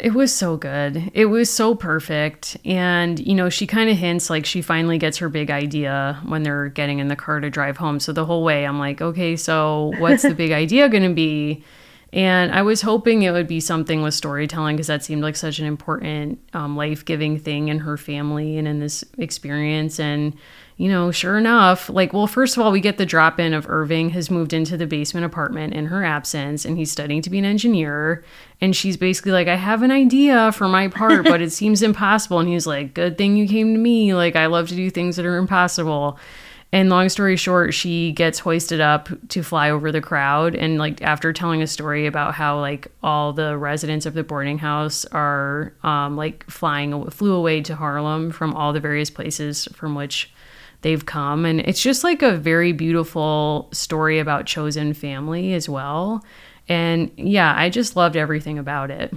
It was so good. It was so perfect. And you know she kind of hints like she finally gets her big idea when they're getting in the car to drive home. So the whole way i'm like okay so what's the big idea going to be and I was hoping it would be something with storytelling because that seemed like such an important, um, life giving thing in her family and in this experience. And, you know, sure enough, like, well, first of all, we get the drop in of Irving has moved into the basement apartment in her absence and he's studying to be an engineer. And she's basically like, I have an idea for my part, but it seems impossible. And he's like, Good thing you came to me. Like, I love to do things that are impossible. And long story short, she gets hoisted up to fly over the crowd. And like after telling a story about how like all the residents of the boarding house are um, like flying flew away to Harlem from all the various places from which they've come, and it's just like a very beautiful story about chosen family as well. And yeah, I just loved everything about it.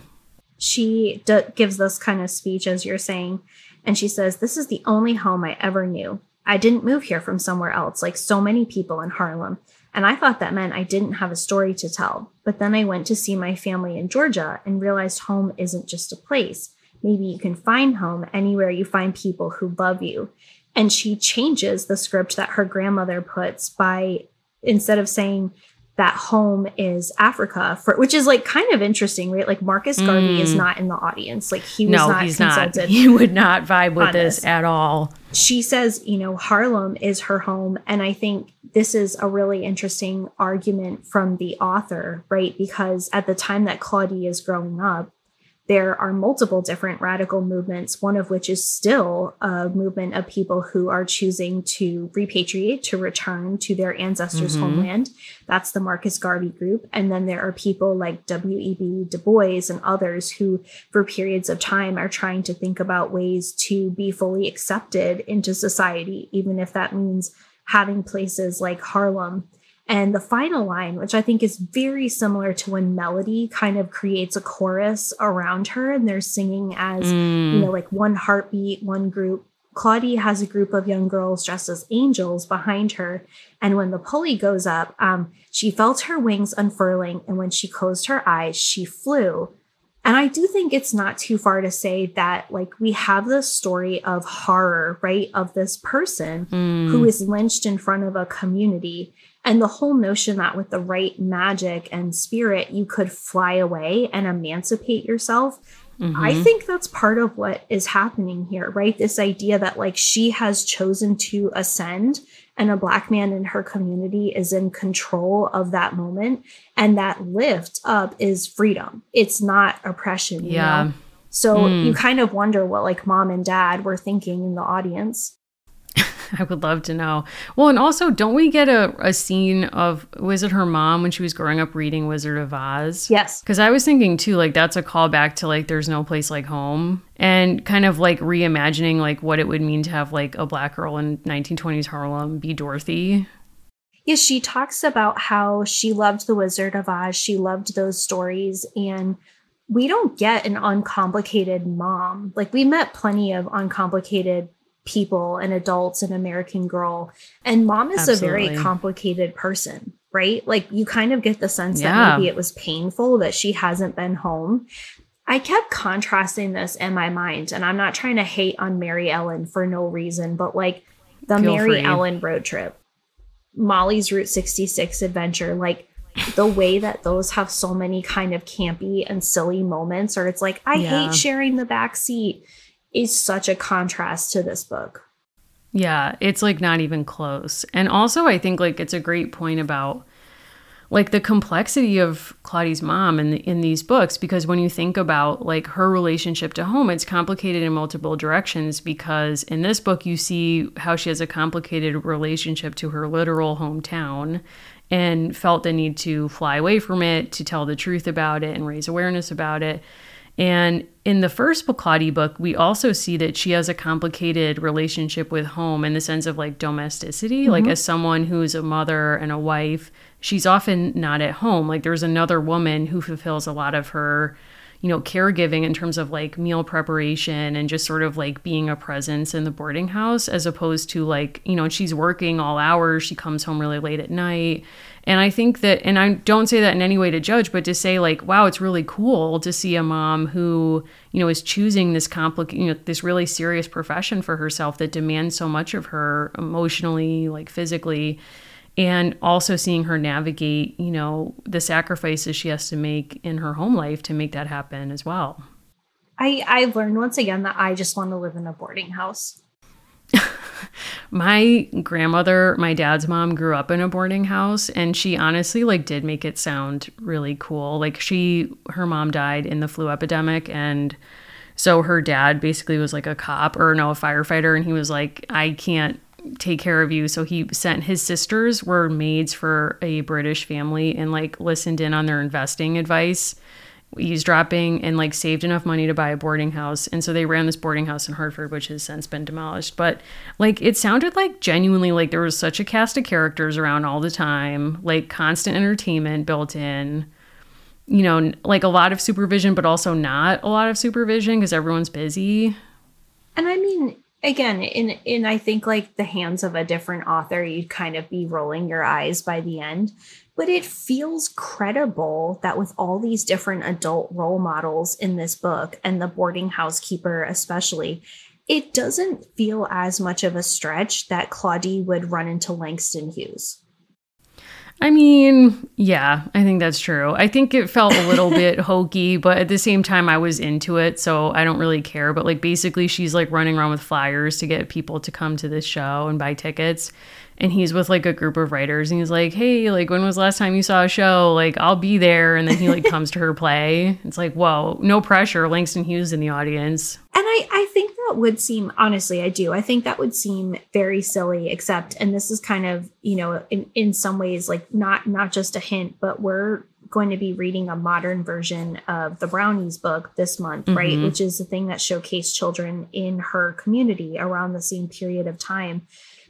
She d- gives this kind of speech as you're saying, and she says, "This is the only home I ever knew." I didn't move here from somewhere else, like so many people in Harlem. And I thought that meant I didn't have a story to tell. But then I went to see my family in Georgia and realized home isn't just a place. Maybe you can find home anywhere you find people who love you. And she changes the script that her grandmother puts by instead of saying, that home is Africa for which is like kind of interesting, right? Like Marcus Garvey mm. is not in the audience. Like he was no, not he's consulted.
Not. He would not vibe with this, this at all.
She says, you know, Harlem is her home. And I think this is a really interesting argument from the author, right? Because at the time that Claudie is growing up, there are multiple different radical movements, one of which is still a movement of people who are choosing to repatriate, to return to their ancestors' mm-hmm. homeland. That's the Marcus Garvey group. And then there are people like W.E.B. Du Bois and others who, for periods of time, are trying to think about ways to be fully accepted into society, even if that means having places like Harlem. And the final line, which I think is very similar to when Melody kind of creates a chorus around her and they're singing as,
Mm.
you know, like one heartbeat, one group. Claudie has a group of young girls dressed as angels behind her. And when the pulley goes up, um, she felt her wings unfurling. And when she closed her eyes, she flew. And I do think it's not too far to say that, like, we have this story of horror, right? Of this person
Mm.
who is lynched in front of a community. And the whole notion that with the right magic and spirit, you could fly away and emancipate yourself. I
Mhm.
think that's part of what is happening here, right? This idea that like she has chosen to ascend and a black man in her community is in control of that moment. And that lift up is freedom. It's not oppression. you
Yeah.
know? So
Hmm.
you kind of wonder what like mom and dad were thinking in the audience.
I would love to know. Well, and also, don't we get a, a scene of, was it her mom when she was growing up reading Wizard of Oz?
Yes.
Because I was thinking too, like, that's a callback to, like, there's no place like home. And kind of like reimagining, like, what it would mean to have, like, a black girl in 1920s Harlem be Dorothy.
Yeah, she talks about how she loved The Wizard of Oz. She loved those stories. And we don't get an uncomplicated mom. Like, we met plenty of uncomplicated people and adults in American Girl. And mom is a very complicated person, right? Like, you kind of get the sense
Yeah.
that maybe it was painful that she hasn't been home. I kept contrasting this in my mind, and I'm not trying to hate on Maryellen for no reason, but like the
Feel
Mary
free.
Ellen road trip. Molly's Route 66 adventure, like the way that those have so many kind of campy and silly moments, or it's like, I
Yeah.
hate sharing the back seat, is such a contrast to this book.
Yeah, it's like not even close. And also, I think like it's a great point about like the complexity of Claudie's mom in in these books because when you think about like her relationship to home, it's complicated in multiple directions because in this book you see how she has a complicated relationship to her literal hometown and felt the need to fly away from it, to tell the truth about it and raise awareness about it. And in the first Claudie book, we also see that she has a complicated relationship with home in the sense of like domesticity. Mm-hmm. Like, as someone who's a mother and a wife, she's often not at home. Like, there's another woman who fulfills a lot of her, you know, caregiving in terms of like meal preparation and just sort of like being a presence in the boarding house, as opposed to like, you know, she's working all hours. She comes home really late at night. And I think that, and I don't say that in any way to judge, but to say like, wow, it's really cool to see a mom who, you know, is choosing this complicated, you know, this really serious profession for herself that demands so much of her emotionally, like physically, and also seeing her navigate, you know, the sacrifices she has to make in her home life to make that happen as well.
I, I've learned once again that I just want to live in a boarding house.
My grandmother, my dad's mom grew up in a boarding house and she honestly like did make it sound really cool. Like she her mom died in the flu epidemic and so her dad basically was like a cop or no, a firefighter and he was like I can't take care of you. So he sent his sisters were maids for a British family and like listened in on their investing advice eavesdropping and like saved enough money to buy a boarding house. And so they ran this boarding house in Hartford, which has since been demolished. But like it sounded like genuinely like there was such a cast of characters around all the time, like constant entertainment built in. You know, like a lot of supervision, but also not a lot of supervision because everyone's busy.
And I mean, again, in in I think like the hands of a different author, you'd kind of be rolling your eyes by the end. But it feels credible that with all these different adult role models in this book, and the boarding house keeper especially, it doesn't feel as much of a stretch that Claudie would run into Langston Hughes.
I mean, yeah, I think that's true. I think it felt a little bit hokey, but at the same time, I was into it, so I don't really care. But like, basically, she's like running around with flyers to get people to come to this show and buy tickets. And he's with like a group of writers, and he's like, "Hey, like, when was the last time you saw a show? Like, I'll be there." And then he like comes to her play. It's like, whoa, no pressure. Langston Hughes in the audience.
And I, I think that would seem, honestly, I do. I think that would seem very silly, except, and this is kind of, you know, in, in some ways, like not not just a hint, but we're going to be reading a modern version of the Brownies book this month, right?
Mhm.
Which is the thing that showcased children in her community around the same period of time.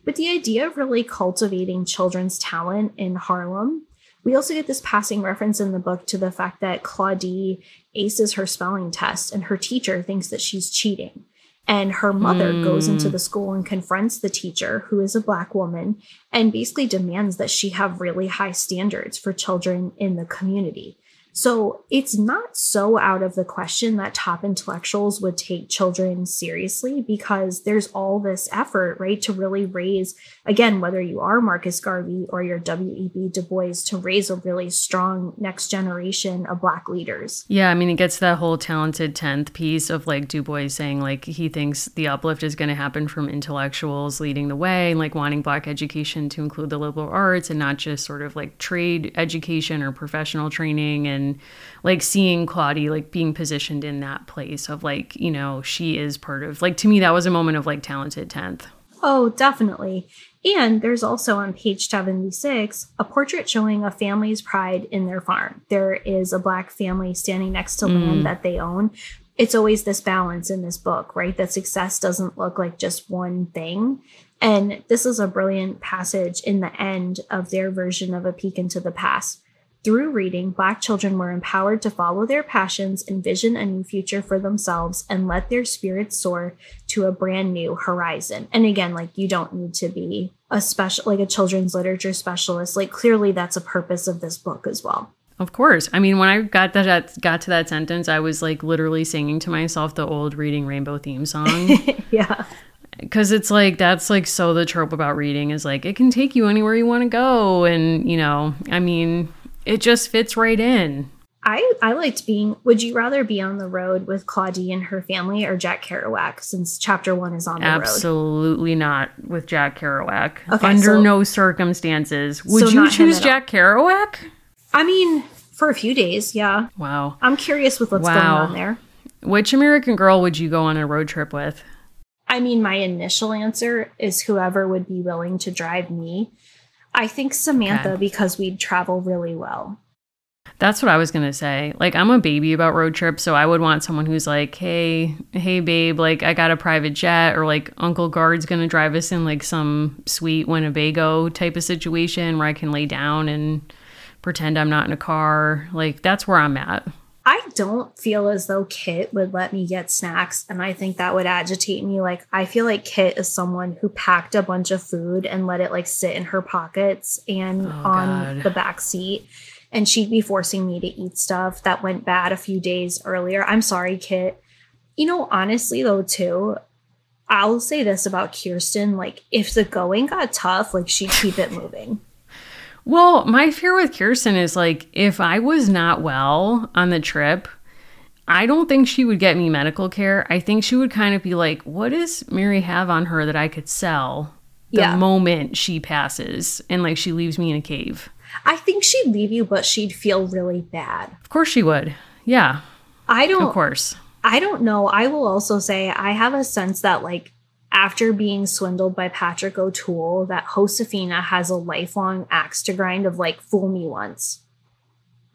But the idea of really cultivating children's talent in Harlem, we also get this passing reference in the book to the fact that Claudie aces her spelling test and her teacher thinks that she's cheating. And her mother mm. goes into the school and confronts the teacher, who is a black woman, and basically demands that she have really high standards for children in the community. So it's not so out of the question that top intellectuals would take children seriously because there's all this effort, right, to really raise, again, whether you are Marcus Garvey or you're W.E.B. Du Bois, to raise a really strong next generation of Black leaders.
Yeah, I mean, it gets that whole talented 10th piece of like Du Bois saying, like, he thinks the uplift is going to happen from intellectuals leading the way and like wanting Black education to include the liberal arts and not just sort of like trade education or professional training and and like seeing Claudie like being positioned in that place of like, you know, she is part of like to me that was a moment of like talented 10th.
Oh, definitely. And there's also on page 76 a portrait showing a family's pride in their farm. There is a black family standing next to mm. land that they own. It's always this balance in this book, right? That success doesn't look like just one thing. And this is a brilliant passage in the end of their version of A Peek into the Past through reading, Black children were empowered to follow their passions, envision a new future for themselves, and let their spirits soar to a brand new horizon. And again, like you don't need to be a special, like a children's literature specialist. Like clearly, that's a purpose of this book as well.
Of course. I mean, when I got that got to that sentence, I was like literally singing to myself the old reading rainbow theme song.
yeah
because it's like that's like so the trope about reading is like it can take you anywhere you want to go and you know i mean it just fits right in.
I, I liked being. Would you rather be on the road with Claudie and her family or Jack Kerouac since chapter one is on the
Absolutely road? Absolutely not with Jack Kerouac. Okay, Under so, no circumstances. Would so you choose Jack Kerouac?
I mean, for a few days, yeah.
Wow.
I'm curious with what's wow. going on there.
Which American girl would you go on a road trip with?
I mean, my initial answer is whoever would be willing to drive me. I think Samantha okay. because we'd travel really well.
That's what I was gonna say. Like, I'm a baby about road trips, so I would want someone who's like, "Hey, hey, babe, like, I got a private jet," or like, Uncle Gard's gonna drive us in like some sweet Winnebago type of situation where I can lay down and pretend I'm not in a car. Like, that's where I'm at.
I don't feel as though Kit would let me get snacks, and I think that would agitate me. Like, I feel like Kit is someone who packed a bunch of food and let it like sit in her pockets and oh, on God. the back seat, and she'd be forcing me to eat stuff that went bad a few days earlier. I'm sorry, Kit. You know, honestly, though, too, I'll say this about Kirsten like, if the going got tough, like, she'd keep it moving.
Well, my fear with Kirsten is like if I was not well on the trip, I don't think she would get me medical care. I think she would kind of be like, what does Mary have on her that I could sell the yeah. moment she passes and like she leaves me in a cave?
I think she'd leave you, but she'd feel really bad.
Of course she would. Yeah.
I don't.
Of course.
I don't know. I will also say I have a sense that like after being swindled by Patrick O'Toole, that Josefina has a lifelong axe to grind of like, fool me once.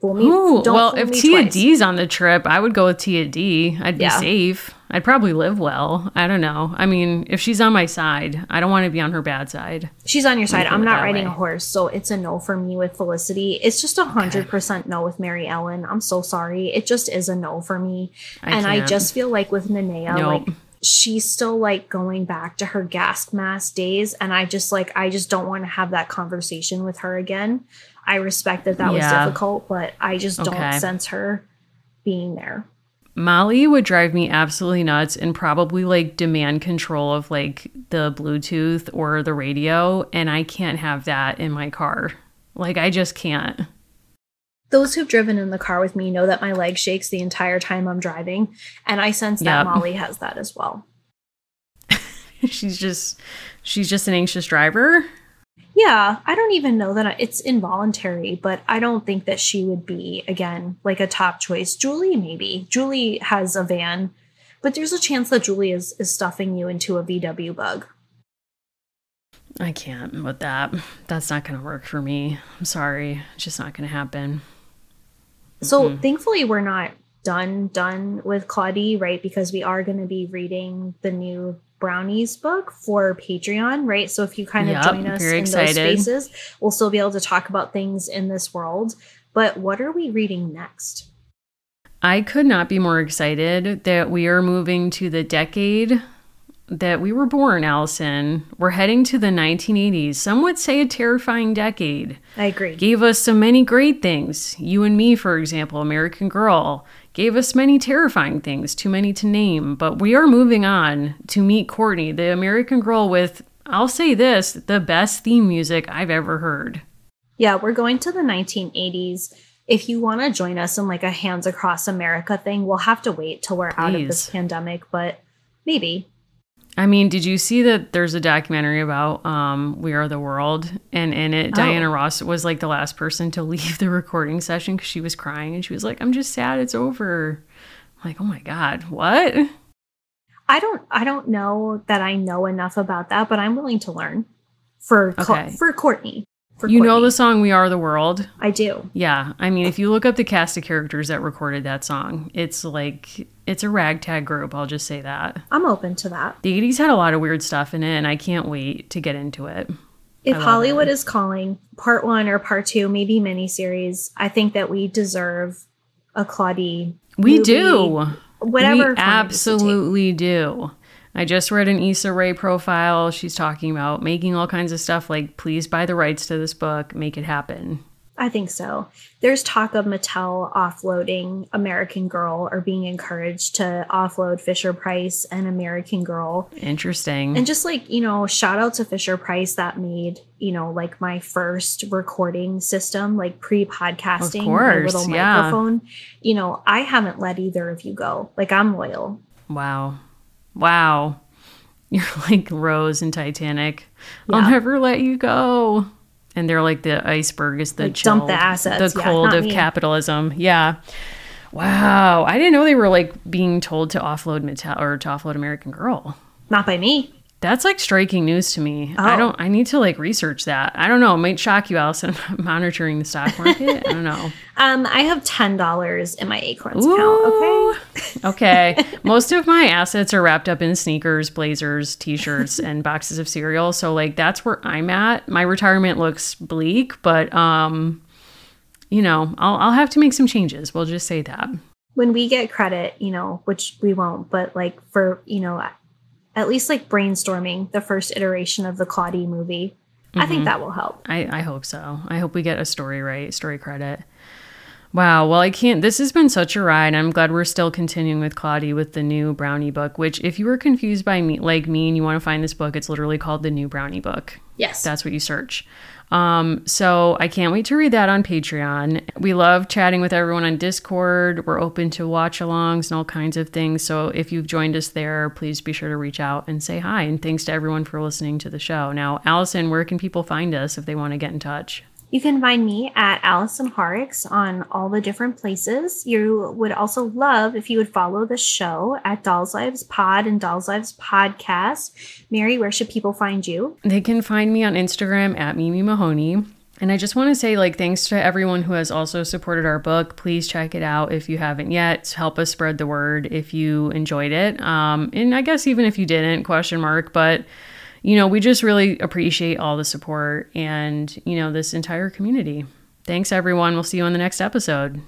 Fool me. Ooh, well, if Tia twice. D's on the trip, I would go with Tia D. I'd be yeah. safe. I'd probably live well. I don't know. I mean, if she's on my side, I don't want to be on her bad side.
She's on your side. I'm not riding way. a horse, so it's a no for me with Felicity. It's just a hundred percent no with Maryellen. I'm so sorry. It just is a no for me. I and can't. I just feel like with Nanea, nope. like she's still like going back to her gas mask days and i just like i just don't want to have that conversation with her again i respect that that yeah. was difficult but i just okay. don't sense her being there
molly would drive me absolutely nuts and probably like demand control of like the bluetooth or the radio and i can't have that in my car like i just can't
those who've driven in the car with me know that my leg shakes the entire time I'm driving. And I sense that yep. Molly has that as well.
she's just she's just an anxious driver.
Yeah, I don't even know that it's involuntary, but I don't think that she would be again like a top choice. Julie maybe. Julie has a van, but there's a chance that Julie is is stuffing you into a VW bug.
I can't with that. That's not going to work for me. I'm sorry. It's just not going to happen.
So mm-hmm. thankfully, we're not done done with Claudie, right? Because we are going to be reading the new Brownies book for Patreon, right? So if you kind of
Yep,
join us in
excited.
those spaces, we'll still be able to talk about things in this world. But what are we reading next?
I could not be more excited that we are moving to the decade that we were born, Allison. We're heading to the 1980s. Some would say a terrifying decade.
I agree.
Gave us so many great things. You and Me, for example, American Girl, gave us many terrifying things, too many to name. But we are moving on to meet Courtney, the American Girl with, I'll say this, the best theme music I've ever heard.
Yeah, we're going to the 1980s. If you want to join us in like a Hands Across America thing, we'll have to wait till we're out of this pandemic, but maybe.
I mean, did you see that there's a documentary about um, We Are the World? And in it,
Oh.
Diana Ross was like the last person to leave the recording session because she was crying and she was like, I'm just sad it's over. I'm like, oh my God, what?
I don't I don't know that I know enough about that, but I'm willing to learn for
Okay.
for Courtney. For
You know the song We Are the World?
I do.
Yeah. I mean, if you look up the cast of characters that recorded that song, it's like, it's a ragtag group. I'll just say that.
I'm open to that.
The 80s had a lot of weird stuff in it, and I can't wait to get into it.
If Hollywood
it.
is calling, part one or part two, maybe miniseries, I think that we deserve a Claudie.
We
movie,
do.
Whatever.
we
form it is to take.
absolutely do. I just read an Issa Rae profile. She's talking about making all kinds of stuff like, please buy the rights to this book, make it happen.
I think so. There's talk of Mattel offloading American Girl or being encouraged to offload Fisher Price and American Girl.
Interesting.
And just like, you know, shout out to Fisher Price that made, you know, like my first recording system, like pre podcasting, my little
yeah.
microphone. You know, I haven't let either of you go. Like, I'm loyal.
wow. Wow. You're like Rose in Titanic. I'll never let you go. And they're like the iceberg is the
Like, dump the assets.
the
Yeah,
cold of
me.
capitalism. Yeah. Wow. I didn't know they were like being told to offload Mattel or to offload American Girl.
Not by me.
That's like striking news to me. I
Oh.
don't. I need to like research that. I don't know. It might shock you, Allison. I'm monitoring the stock market. I don't know.
Um, I have $10 in my Acorns account. Okay.
Okay. Most of my assets are wrapped up in sneakers, blazers, t-shirts, and boxes of cereal. So like that's where I'm at. My retirement looks bleak, but um, you know, I'll I'll have to make some changes. We'll just say that.
when we get credit, you know, which we won't, but like for, you know, at least like brainstorming the first iteration of the Claudie movie, I
Mm-hmm.
think that will help.
I, I hope so. I hope we get a story right, story credit. Wow. Well, I can't. This has been such a ride. I'm glad we're still continuing with Claudie with the new Brownie book. Which, if you were confused by me, like me, and you want to find this book, it's literally called the New Brownie Book.
Yes.
That's what you search. Um, so I can't wait to read that on Patreon. We love chatting with everyone on Discord. We're open to watch alongs and all kinds of things. So if you've joined us there, please be sure to reach out and say hi. And thanks to everyone for listening to the show. Now, Allison, where can people find us if they want to get in touch?
You can find me at Allison Horrocks on all the different places. You would also love if you would follow the show at Dolls Lives Pod and Dolls Lives Podcast. Mary, where should people find you?
They can find me on Instagram at Mimi Mahoney. And I just want to say, like, thanks to everyone who has also supported our book. Please check it out if you haven't yet. Help us spread the word if you enjoyed it. Um, and I guess even if you didn't, question mark. But you know, we just really appreciate all the support and, you know, this entire community. Thanks, everyone. We'll see you on the next episode.